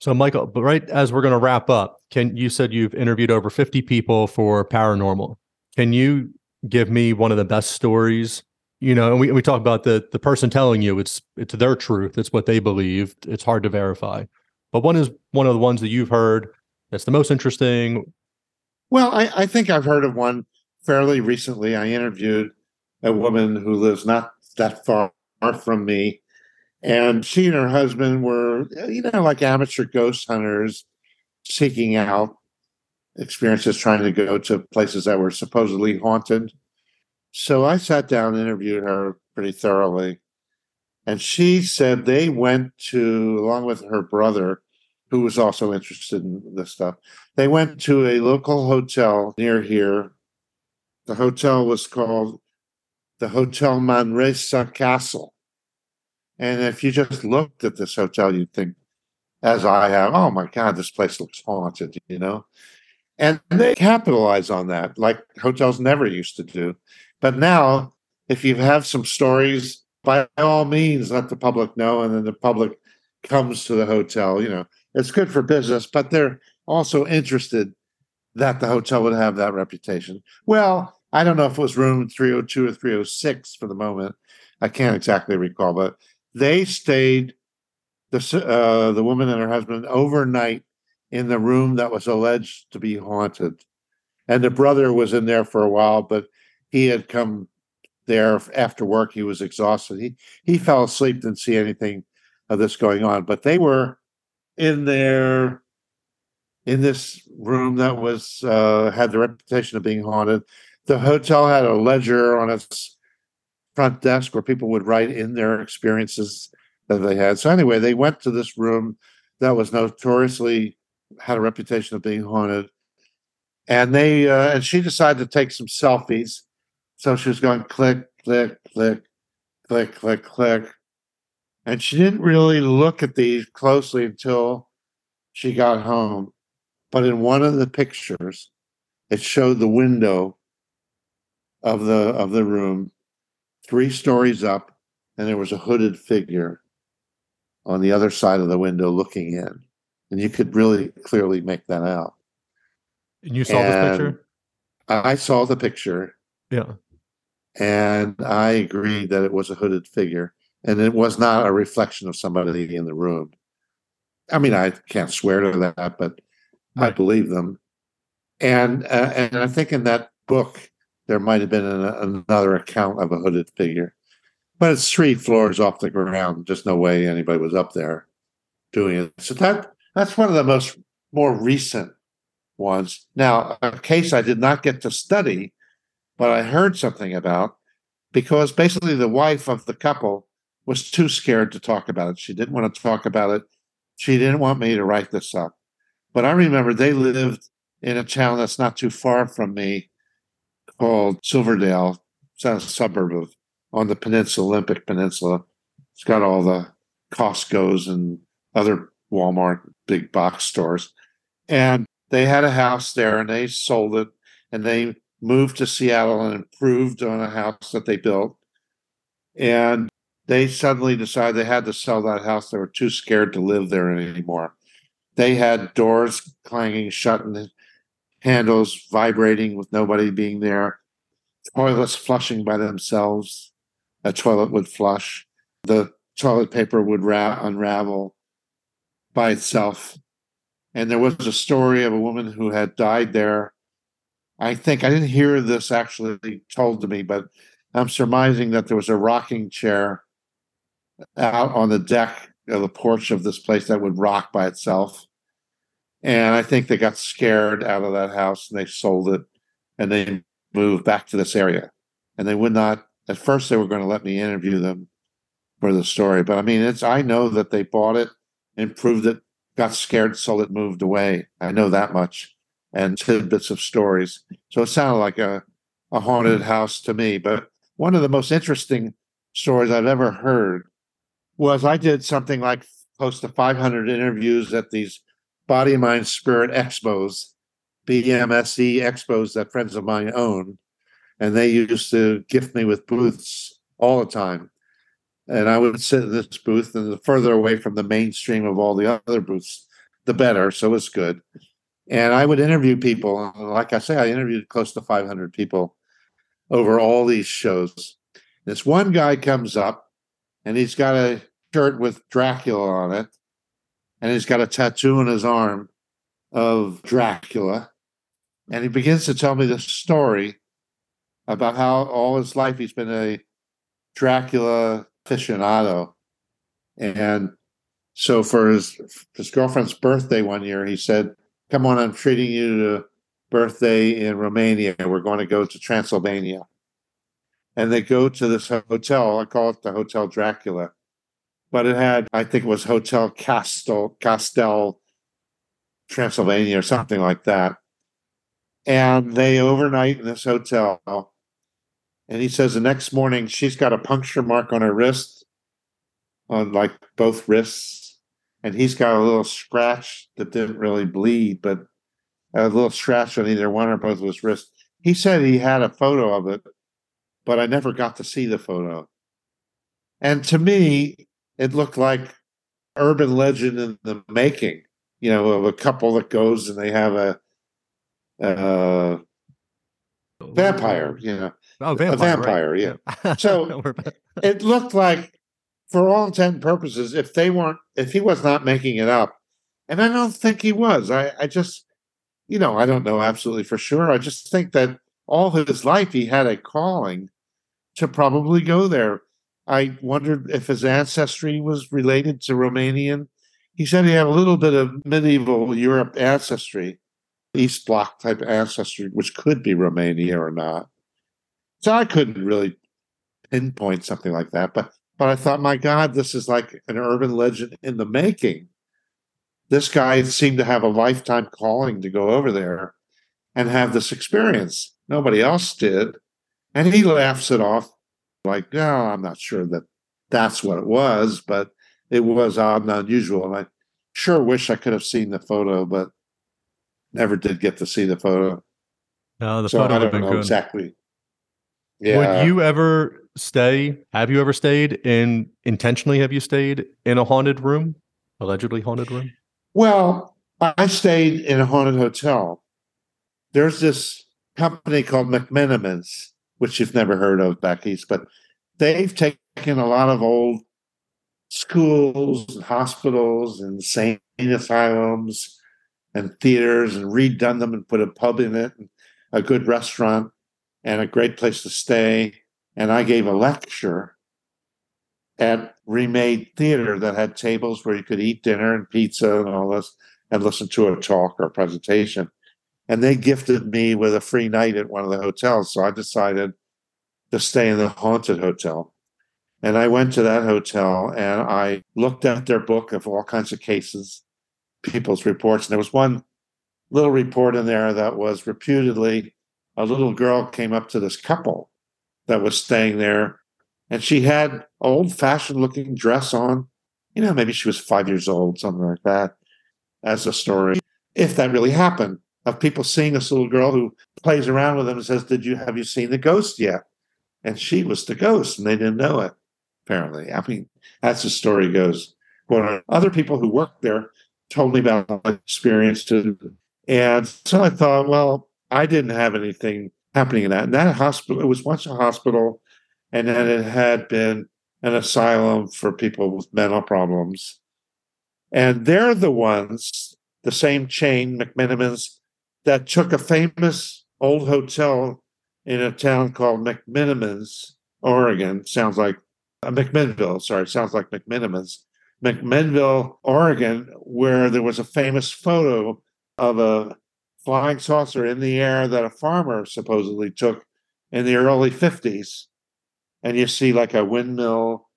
So, Michael, but right as we're going to wrap up, can you said you've interviewed over fifty people for paranormal? Can you give me one of the best stories you know, and we, we talk about the the person telling you it's it's their truth, it's what they believe. It's hard to verify. But one is one of the ones that you've heard that's the most interesting. Well, I, I think I've heard of one fairly recently. I interviewed a woman who lives not that far from me. And she and her husband were, you know, like amateur ghost hunters seeking out experiences, trying to go to places that were supposedly haunted. So I sat down and interviewed her pretty thoroughly. And she said they went to, along with her brother, who was also interested in this stuff, they went to a local hotel near here. The hotel was called the Hotel Manresa Castle. And if you just looked at this hotel, you'd think, as I have, oh my God, this place looks haunted, you know? And they capitalize on that like hotels never used to do. But now, if you have some stories, by all means, let the public know, and then the public comes to the hotel. You know, it's good for business, but they're also interested that the hotel would have that reputation. Well, I don't know if it was room 302 or 306 for the moment. I can't exactly recall, but they stayed the uh, the woman and her husband overnight in the room that was alleged to be haunted, and the brother was in there for a while, but he had come there after work. He was exhausted. He he fell asleep, didn't see anything of this going on. But they were in there in this room that was uh, had the reputation of being haunted. The hotel had a ledger on its front desk where people would write in their experiences that they had. So anyway, they went to this room that was notoriously had a reputation of being haunted, and they uh, and she decided to take some selfies so she was going click, click, click, click, click, click. And she didn't really look at these closely until she got home. But in one of the pictures, it showed the window of the of the room, three stories up, and there was a hooded figure on the other side of the window looking in. And you could really clearly make that out. And you saw this picture? I saw the picture Yeah. and I agreed that it was a hooded figure and it was not a reflection of somebody in the room. I mean, I can't swear to that, but I believe them. And uh, and I think in that book there might have been an, another account of a hooded figure, but it's three floors off the ground. Just no way anybody was up there doing it. So that that's one of the most more recent ones. Now, a case I did not get to study, but I heard something about because basically the wife of the couple was too scared to talk about it. She didn't want to talk about it. She didn't want me to write this up. But I remember they lived in a town that's not too far from me called Silverdale. It's a suburb of on the peninsula, Olympic Peninsula. It's got all the Costco's and other Walmart big box stores. And they had a house there and they sold it and they moved to Seattle and improved on a house that they built. And they suddenly decided they had to sell that house. They were too scared to live there anymore. They had doors clanging shut and handles vibrating with nobody being there, toilets flushing by themselves. A toilet would flush. The toilet paper would ra- unravel by itself. And there was a story of a woman who had died there. I think I didn't hear this actually told to me, but I'm surmising that there was a rocking chair out on the deck of the porch of this place that would rock by itself. And I think they got scared out of that house and they sold it and they moved back to this area. And they would not, at first, they were going to let me interview them for the story. But I mean, it's, I know that they bought it, improved it, got scared, sold it, moved away. I know that much and tidbits of stories. So it sounded like a, a haunted house to me. But one of the most interesting stories I've ever heard was I did something like close to 500 interviews at these body, mind, spirit expos, BMSE expos that friends of mine own. And they used to gift me with booths all the time. And I would sit in this booth, and the further away from the mainstream of all the other booths, the better. So it's good. And I would interview people. Like I say, I interviewed close to 500 people over all these shows. This one guy comes up and he's got a shirt with Dracula on it, and he's got a tattoo on his arm of Dracula. And he begins to tell me this story about how all his life he's been a Dracula aficionado. And so for his his girlfriend's birthday one year, he said, Come on, I'm treating you to birthday in Romania. We're going to go to Transylvania. And they go to this hotel. I call it the Hotel Dracula. But it had, I think it was Hotel Castel, Castel, Transylvania or something like that. And they overnight in this hotel. And he says the next morning she's got a puncture mark on her wrist, on like both wrists. And he's got a little scratch that didn't really bleed, but a little scratch on either one or both of his wrists. He said he had a photo of it, but I never got to see the photo. And to me, it looked like urban legend in the making, you know, of a couple that goes and they have a, a vampire, you know. Oh, vampire. vampire, right. yeah. So- It looked like, for all intent and purposes, if they weren't, if he was not making it up, and I don't think he was. I, I just, you know, I don't know absolutely for sure. I just think that all his life he had a calling to probably go there. I wondered if his ancestry was related to Romanian. He said he had a little bit of medieval Europe ancestry, East Bloc type ancestry, which could be Romania or not. So I couldn't really pinpoint something like that. But but I thought, my God, this is like an urban legend in the making. This guy seemed to have a lifetime calling to go over there and have this experience. Nobody else did. And he laughs it off like, no, I'm not sure that that's what it was, but it was odd and unusual. And I sure wish I could have seen the photo, but never did get to see the photo. No, the so photo I would have don't know good. exactly. Yeah. Would you ever stay? Have you ever stayed in intentionally? Have you stayed in a haunted room, allegedly haunted room? Well, I stayed in a haunted hotel. There's this company called McMenamins, which you've never heard of back east, but they've taken a lot of old schools and hospitals and insane asylums and theaters and redone them and put a pub in it, and a good restaurant, and a great place to stay. And I gave a lecture at remade theater that had tables where you could eat dinner and pizza and all this and listen to a talk or a presentation. And they gifted me with a free night at one of the hotels. So I decided to stay in the haunted hotel. And I went to that hotel and I looked at their book of all kinds of cases, people's reports. And there was one little report in there that was reputedly a little girl came up to this couple that was staying there and she had old fashioned looking dress on. You know, maybe she was five years old, something like that, as a story. If that really happened, of people seeing this little girl who plays around with them and says, Did you have you seen the ghost yet? And she was the ghost, and they didn't know it, apparently. I mean, that's the story goes. But other people who worked there told me about experience too. And so I thought, well, I didn't have anything happening in that. And that hospital, it was once a hospital and then it had been an asylum for people with mental problems. And they're the ones, the same chain, McMenamins, that took a famous old hotel in a town called McMenamins, Oregon. Sounds like uh, McMinnville, sorry, sounds like McMenamins. McMinnville, Oregon, where there was a famous photo of a flying saucer in the air that a farmer supposedly took in the early 50s and you see like a windmill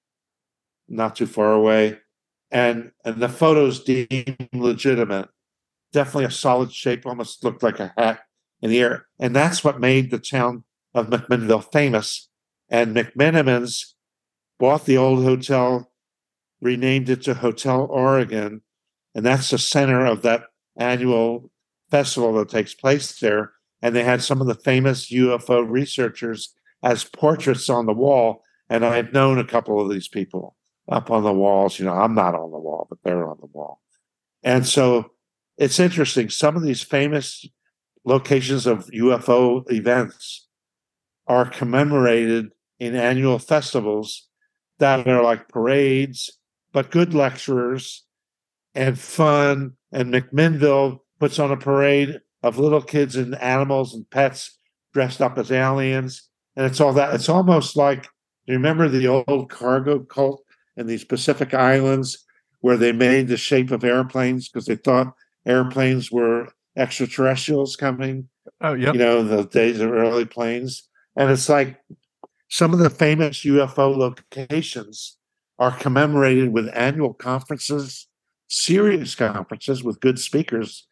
not too far away. And and the photos deemed legitimate. Definitely a solid shape almost looked like a hat in the air. And that's what made the town of mcminnville famous. And mcmenamins bought the old hotel renamed it to hotel oregon. And that's the center of that annual festival that takes place there and they had some of the famous ufo researchers as portraits on the wall. And I've known a couple of these people up on the walls. You know, I'm not on the wall, but they're on the wall. And so it's interesting. Some of these famous locations of UFO events are commemorated in annual festivals that are like parades, but good lecturers and fun. And McMinnville puts on a parade of little kids and animals and pets dressed up as aliens and it's all that. It's almost like do you remember the old cargo cult in these Pacific Islands where they made the shape of airplanes because they thought airplanes were extraterrestrials coming. Oh, yeah. You know, the days of early planes. And it's like some of the famous UFO locations are commemorated with annual conferences, serious conferences with good speakers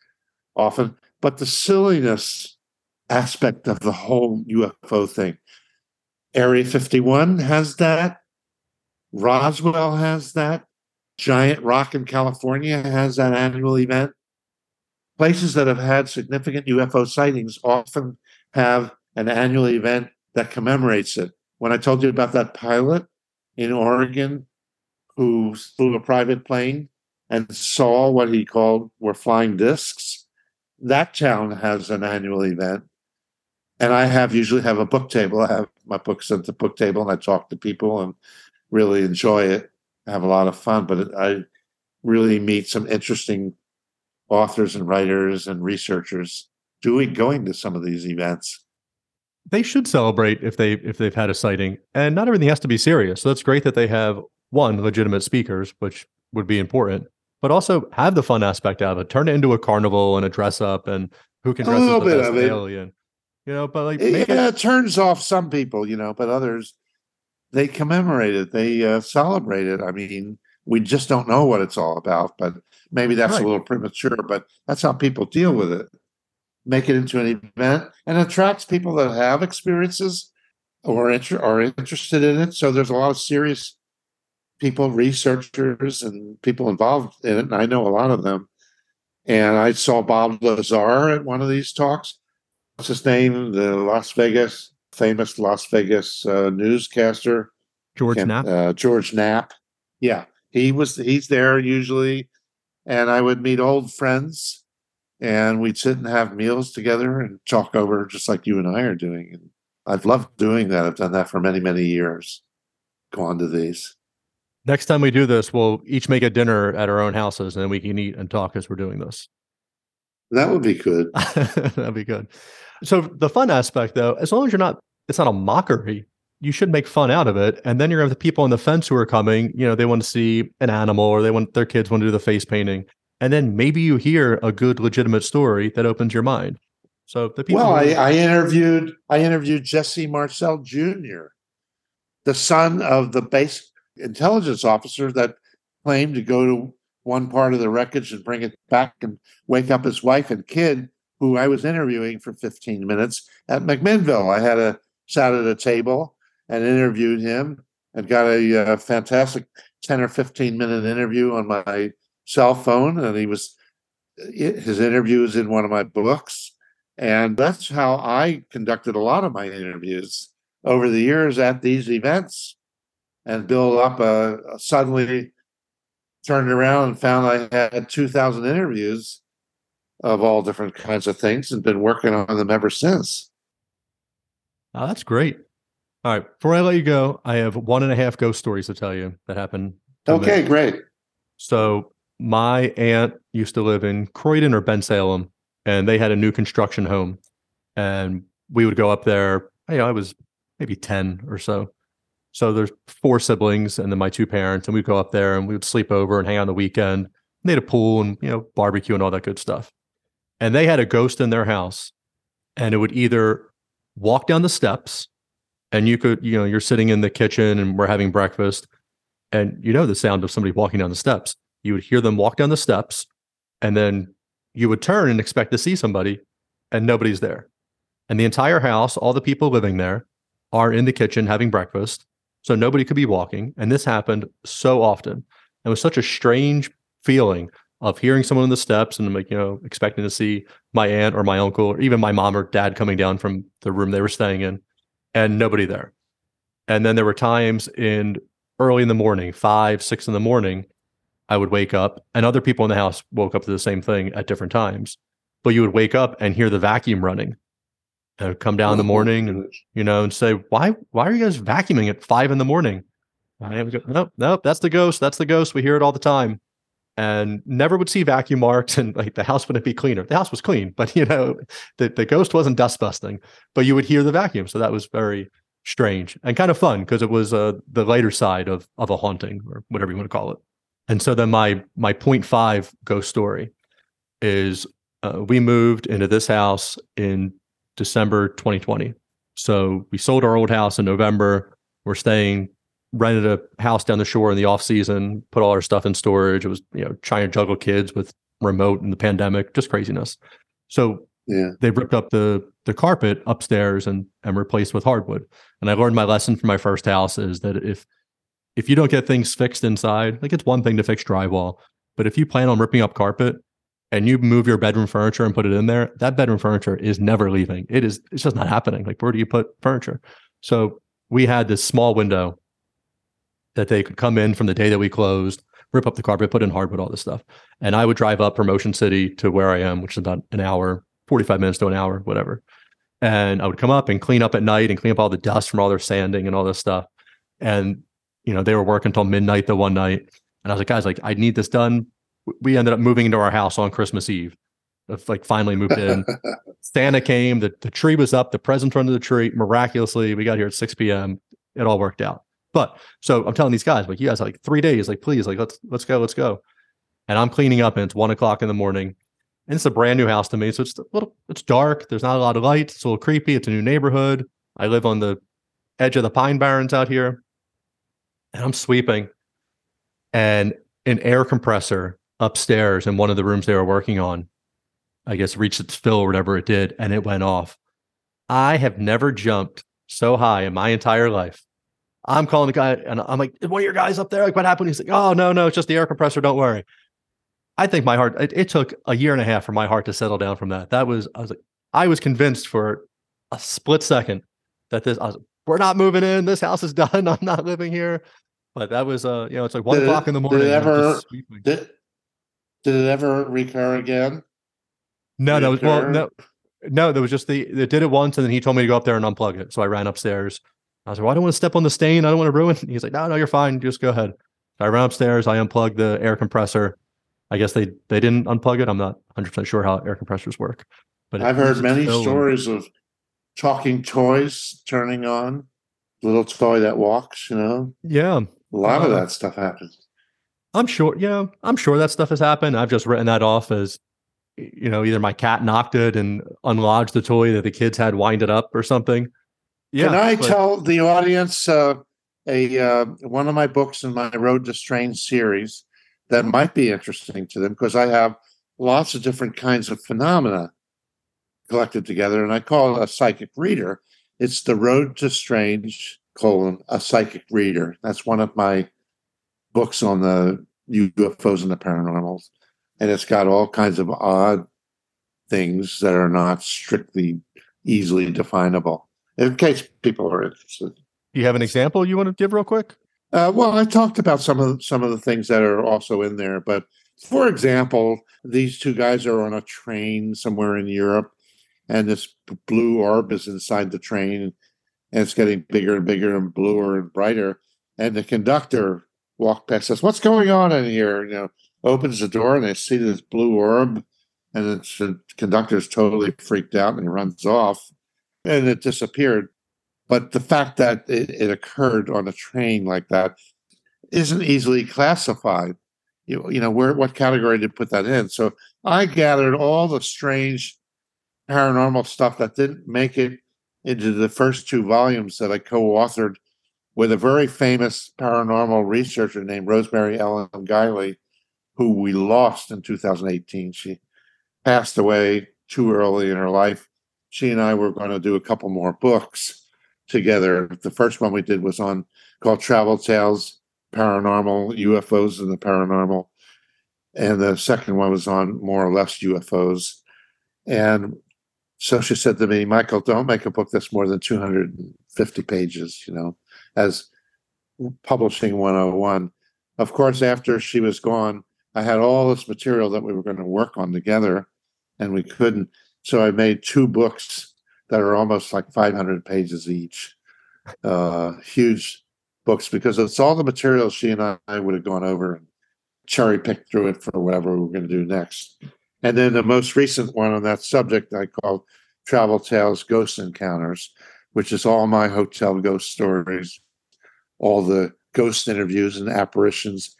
often. But the silliness aspect of the whole UFO thing Area 51 has that. Roswell has that. Giant Rock in California has that annual event. Places that have had significant UFO sightings often have an annual event that commemorates it. When I told you about that pilot in Oregon who flew a private plane and saw what he called were flying discs, that town has an annual event and I have usually have a book table. I have my books at the book table, and I talk to people and really enjoy it. I have a lot of fun, but I really meet some interesting authors and writers and researchers doing going to some of these events. They should celebrate if they if they've had a sighting, and not everything has to be serious. So that's great that they have one legitimate speakers, which would be important, but also have the fun aspect of it. Turn it into a carnival and a dress up, and who can dress up a little as the bit best of it. alien you know but like It, maybe yeah, it turns off some people, you know, but others they commemorate it, they uh, celebrate it. I mean, we just don't know what it's all about, but maybe that's Right. a little premature. But that's how people deal with it. Make it into an event and attracts people that have experiences or inter- are interested in it. So there's a lot of serious people, researchers, and people involved in it. And I know a lot of them. And I saw Bob Lazar at one of these talks. What's his name? The Las Vegas, famous Las Vegas uh, newscaster. george Can't- knapp Uh, George Knapp. Yeah, he was. He's there usually. and I would meet old friends, and we'd sit and have meals together and talk over just like you and I are doing. And I've loved doing that. I've done that for many, many years. Go on to these. Next time we do this, we'll each make a dinner at our own houses and then we can eat and talk as we're doing this. That would be good. That'd be good. So the fun aspect though, as long as you're not it's not a mockery, you should make fun out of it. And then you're gonna have the people on the fence who are coming, you know, they want to see an animal or they want their kids want to do the face painting. And then maybe you hear a good legitimate story that opens your mind. So the people Well, I, I interviewed I interviewed Jesse Marcel Jr., the son of the base intelligence officer that claimed to go to one part of the wreckage and bring it back and wake up his wife and kid, who I was interviewing for 15 minutes at McMinnville. I had a sat at a table and interviewed him and got a uh, fantastic 10 or 15 minute interview on my cell phone. And he was his interview is in one of my books. And that's how I conducted a lot of my interviews over the years at these events and build up a, a suddenly turned around and found I had 2,000 interviews of all different kinds of things and been working on them ever since. Oh, that's great. All right. Before I let you go, I have one and a half ghost stories to tell you that happened. to me. Okay, great. So my aunt used to live in Croydon or Bensalem, and they had a new construction home. And we would go up there. You know, I was maybe 10 or so. So there's four siblings and then my two parents, and we'd go up there and we would sleep over and hang out on the weekend. They had a pool and you know, barbecue and all that good stuff. And they had a ghost in their house, and it would either walk down the steps, and you could, you know, you're sitting in the kitchen and we're having breakfast, and you know the sound of somebody walking down the steps. You would hear them walk down the steps, and then you would turn and expect to see somebody, and nobody's there. And the entire house, all the people living there, are in the kitchen having breakfast. So nobody could be walking. And this happened so often. It was such a strange feeling of hearing someone on the steps and like, you know, expecting to see my aunt or my uncle or even my mom or dad coming down from the room they were staying in and nobody there. And then there were times in early in the morning, five, six in the morning, I would wake up and other people in the house woke up to the same thing at different times. But you would wake up and hear the vacuum running. Would come down in the morning and you know, and say, why, why are you guys vacuuming at five in the morning? And I would go, nope, nope, that's the ghost. That's the ghost. We hear it all the time. And never would see vacuum marks and like the house wouldn't be cleaner. The house was clean, but you know, the, the ghost wasn't dust busting, but you would hear the vacuum. So that was very strange and kind of fun because it was uh, the lighter side of of a haunting or whatever you want to call it. And so then my my point five ghost story is uh, we moved into this house in December 2020. So we sold our old house in November. We're staying rented a house down the shore in the off season, put all our stuff in storage. It was, you know, trying to juggle kids with remote and the pandemic, just craziness. So Yeah. they ripped up the the carpet upstairs and and replaced with hardwood. And I learned my lesson from my first house is that if if you don't get things fixed inside, like it's one thing to fix drywall, but if you plan on ripping up carpet and you move your bedroom furniture and put it in there, that bedroom furniture is never leaving. It is it's just not happening. Like where do you put furniture? So we had this small window that they could come in from the day that we closed, rip up the carpet, put in hardwood, all this stuff. And I would drive up from Ocean City to where I am, which is about an hour, 45 minutes to an hour, whatever. And I would come up and clean up at night and clean up all the dust from all their sanding and all this stuff. And, you know, they were working until midnight the one night. And I was like, guys, like, I need this done. We ended up moving into our house on Christmas Eve. Like finally moved in. Santa came, the, the tree was up, the presents were under the tree. Miraculously, we got here at 6 p.m. It all worked out. But so I'm telling these guys, like, you guys, like three days, like, please, like, let's let's go, let's go. And I'm cleaning up, and it's one o'clock in the morning. And it's a brand new house to me, so it's a little, it's dark. There's not a lot of light. It's a little creepy. It's a new neighborhood. I live on the edge of the Pine Barrens out here, and I'm sweeping, and an air compressor upstairs in one of the rooms they were working on, I guess, reached its fill or whatever it did, and it went off. I have never jumped so high in my entire life. I'm calling the guy and I'm like, one of your guys up there? Like, what happened? He's like, oh, no, no, it's just the air compressor. Don't worry. I think my heart, it, it took a year and a half for my heart to settle down from that. That was, I was like, I was convinced for a split second that this, I was, we're not moving in. This house is done. I'm not living here. But that was, uh, you know, it's like one Did it- o'clock in the did morning. it I'm just ever- Did, Did it ever recur again? No, that was well, no, no. There was just the it did it once, and then he told me to go up there and unplug it. So I ran upstairs. I was like, well, I don't want to step on the stain. I don't want to ruin. It. He's like, no, no, you're fine. Just go ahead. So I ran upstairs. I unplugged the air compressor. I guess they they didn't unplug it. I'm not 100 percent sure how air compressors work. But I've heard many so- stories of talking toys turning on, little toy that walks, you know. Yeah, A lot of Uh, that stuff happens. I'm sure. Yeah, I'm sure that stuff has happened. I've just written that off as, you know, either my cat knocked it and unlodged the toy that the kids had winded up or something. Yeah. Can I but- tell the audience uh, a uh, one of my books in my Road to Strange series that might be interesting to them because I have lots of different kinds of phenomena collected together, and I call it a psychic reader. It's the Road to Strange colon a psychic reader. That's one of my books on the UFOs and the paranormals, and it's got all kinds of odd things that are not strictly easily definable in case people are interested. Do you have an example you want to give real quick? Uh, well, I talked about some of some of the things that are also in there, but for example, these two guys are on a train somewhere in Europe, and this blue orb is inside the train, and it's getting bigger and bigger and bluer and brighter. And the conductor walked past us. What's going on in here? You know, opens the door and they see this blue orb, and the conductor's totally freaked out and he runs off, and it disappeared. But the fact that it, it occurred on a train like that isn't easily classified. You, you know, where what category to put that in. So I gathered all the strange paranormal stuff that didn't make it into the first two volumes that I co-authored with a very famous paranormal researcher named Rosemary Ellen Guiley, who we lost in 2018. She passed away too early in her life. She and I were going to do a couple more books together. The first one we did was on called Travel Tales, Paranormal, UFOs and the Paranormal. And the second one was on more or less UFOs. And so she said to me, Michael, don't make a book that's more than 250 pages, you know, as publishing 101. Of course, after she was gone, I had all this material that we were going to work on together, and we couldn't. So I made two books that are almost like 500 pages each. Uh, huge books because it's all the material she and I would have gone over and cherry picked through it for whatever we were going to do next. And then the most recent one on that subject I called Travel Tales Ghost Encounters, which is all my hotel ghost stories, all the ghost interviews and apparitions.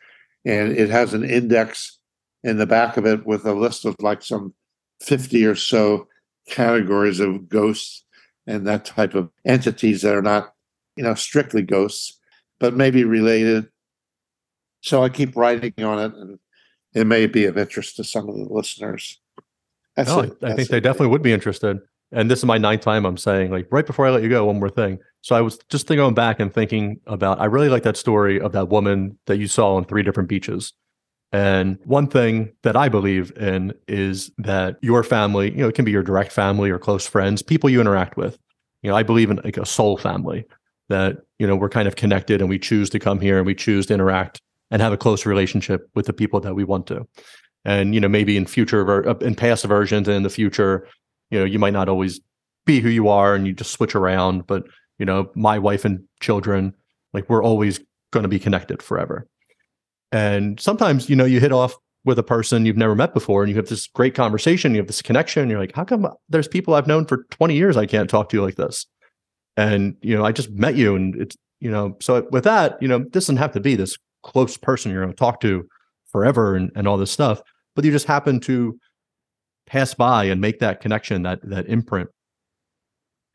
And it has an index in the back of it with a list of like some 50 or so categories of ghosts and that type of entities that are not, you know, strictly ghosts, but maybe related. So I keep writing on it and it may be of interest to some of the listeners. That's No, I- it. I That's think they definitely would be interested. And this is my ninth time I'm saying, like, right before I let you go, one more thing. So I was just thinking- going back and thinking about, I really like that story of that woman that you saw on three different beaches. And one thing that I believe in is that your family, you know, it can be your direct family or close friends, people you interact with. You know, I believe in like a soul family that, you know, we're kind of connected and we choose to come here and we choose to interact and have a close relationship with the people that we want to. And, you know, maybe in future, in past versions and in the future, you know, you might not always be who you are and you just switch around. But, you know, my wife and children, like we're always going to be connected forever. And sometimes, you know, you hit off with a person you've never met before and you have this great conversation, you have this connection. You're like, how come there's people I've known for 20 years I can't talk to you like this? And, you know, I just met you and it's, you know, so with that, you know, this doesn't have to be this close person you're going to talk to forever and, and all this stuff, but you just happen to pass by and make that connection, that that imprint.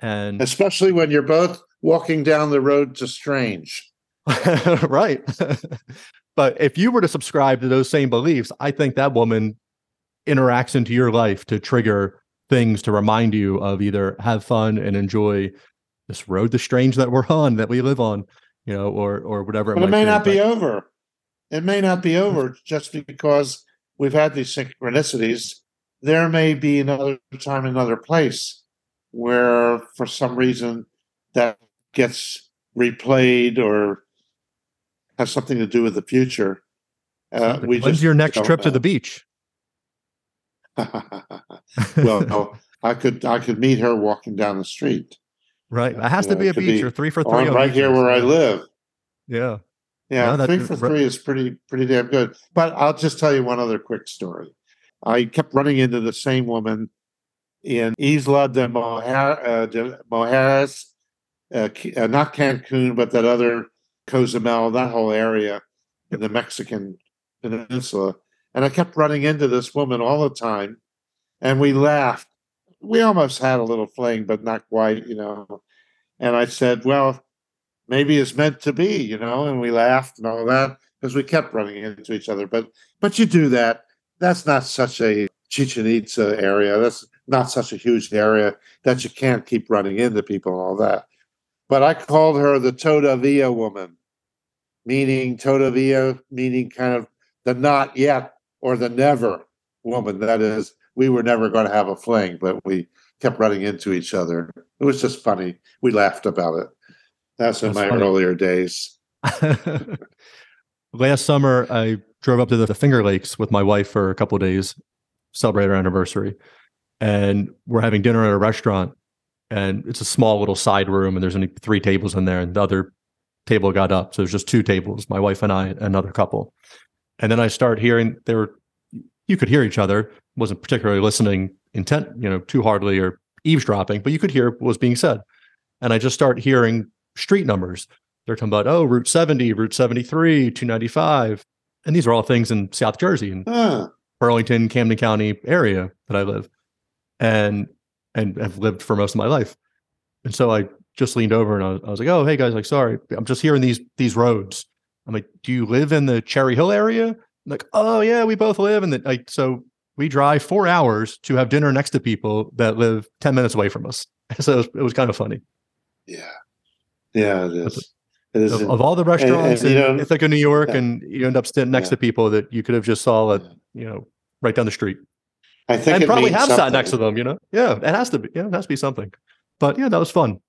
And Especially when you're both walking down the road to strange. right. but if you were to subscribe to those same beliefs, I think that woman interacts into your life to trigger things to remind you of either have fun and enjoy this road to strange that we're on, that we live on, you know, or or whatever. But it might may not be over. It may not be over just because we've had these synchronicities. There may be another time, another place where, for some reason, that gets replayed or has something to do with the future. Uh, we When's just your next trip to the beach? well, no, I could I could meet her walking down the street. Right. It has You to know, be a beach be or three for three. On on right here where I live. Yeah. Yeah, No, three for three is pretty pretty damn good. But I'll just tell you one other quick story. I kept running into the same woman in Isla de Mojar, uh, de Mujeres, uh, uh, not Cancun, but that other Cozumel, that whole area in the Mexican peninsula. And I kept running into this woman all the time, and we laughed. We almost had a little fling, but not quite, you know. And I said, "Well, maybe it's meant to be, you know, and we laughed and all that because we kept running into each other. But but you do that. That's not such a Chichen Itza area. That's not such a huge area that you can't keep running into people and all that. But I called her the Todavia woman, meaning Todavia, meaning kind of the not yet or the never woman. That is, we were never going to have a fling, but we kept running into each other. It was just funny. We laughed about it. That's in my funny. earlier days. Last summer, I drove up to the, Finger Lakes with my wife for a couple of days, celebrate our anniversary, and we're having dinner at a restaurant. And it's a small little side room, and there's only three tables in there, and the other table got up, so there's just two tables, my wife and I, another couple. And then I start hearing they were, you could hear each other, wasn't particularly listening intent, you know, too hardly or eavesdropping, but you could hear what was being said. And I just start hearing street numbers they're talking about oh route 70 route 73 295 and these are all things in south jersey and Ah, burlington camden county area that i live and and have lived for most of my life. And so i just leaned over and I was, I was like oh hey guys like sorry i'm just hearing these these roads. I'm like do you live in the cherry hill area? Like oh yeah we both live in the like so we drive four hours to have dinner next to people that live 10 minutes away from us. So it was, it was kind of funny. Yeah. Yeah, it is. It is. of, of all the restaurants and, you in know- Ithaca, New York, Yeah. and you end up sitting next Yeah. to people that you could have just saw at you know right down the street, I think and probably have sat next to them. You know, yeah, it has to be. Yeah, it has to be something. But yeah, that was fun.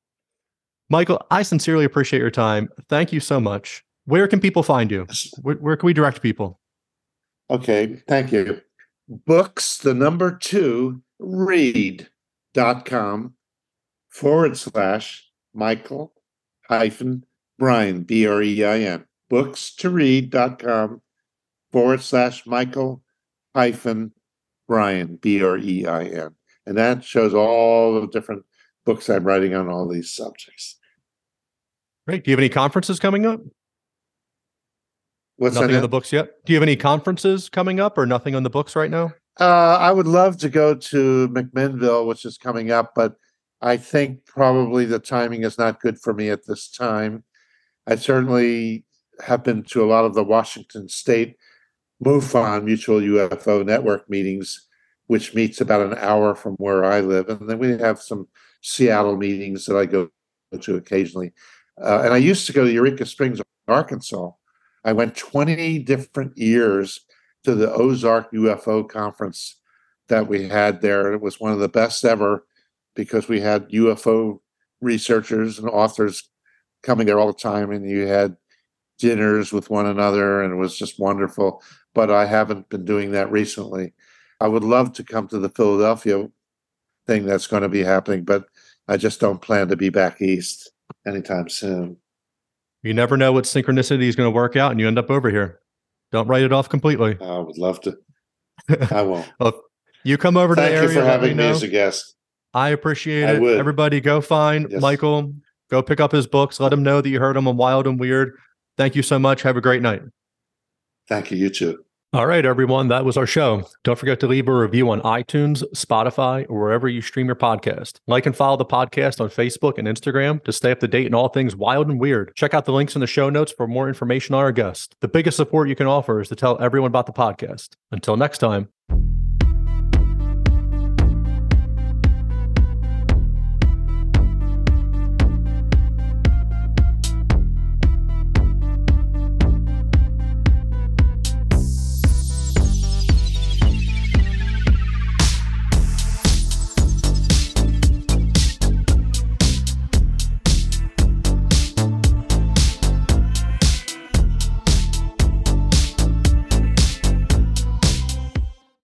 Michael, I sincerely appreciate your time. Thank you so much. Where can people find you? Where, where can we direct people? Okay, thank you. Books, the number two, read.com forward slash Michael hyphen Brein, B R E I N. Books to read.com forward slash Michael hyphen Brein, B R E I N. And that shows all the different books I'm writing on all these subjects. Great. Do you have any conferences coming up? What's nothing on the books yet. Do you have any conferences coming up, or nothing on the books right now? Uh, I would love to go to McMinnville, which is coming up, but I think probably the timing is not good for me at this time. I certainly have been to a lot of the Washington State MUFON Mutual UFO Network meetings, which meets about an hour from where I live, and then we have some Seattle meetings that I go to occasionally. Uh, and I used to go to Eureka Springs, Arkansas. I went 20 different years to the Ozark UFO conference that we had there. It was one of the best ever because we had UFO researchers and authors coming there all the time, and you had dinners with one another, and it was just wonderful. But I haven't been doing that recently. I would love to come to the Philadelphia thing that's going to be happening, but I just don't plan to be back east anytime soon. You never know what synchronicity is going to work out, and you end up over here. Don't write it off completely. I would love to. I won't. Well, you come over to Thank the you area. for let me having me know. as a guest. I appreciate I it. would. Everybody, go find Yes. Michael. Go pick up his books. Let him know that you heard him on Wild and Weird. Thank you so much. Have a great night. Thank you. You too. All right, everyone. That was our show. Don't forget to leave a review on iTunes, Spotify, or wherever you stream your podcast. Like and follow the podcast on Facebook and Instagram to stay up to date in all things wild and weird. Check out the links in the show notes for more information on our guest. The biggest support you can offer is to tell everyone about the podcast. Until next time.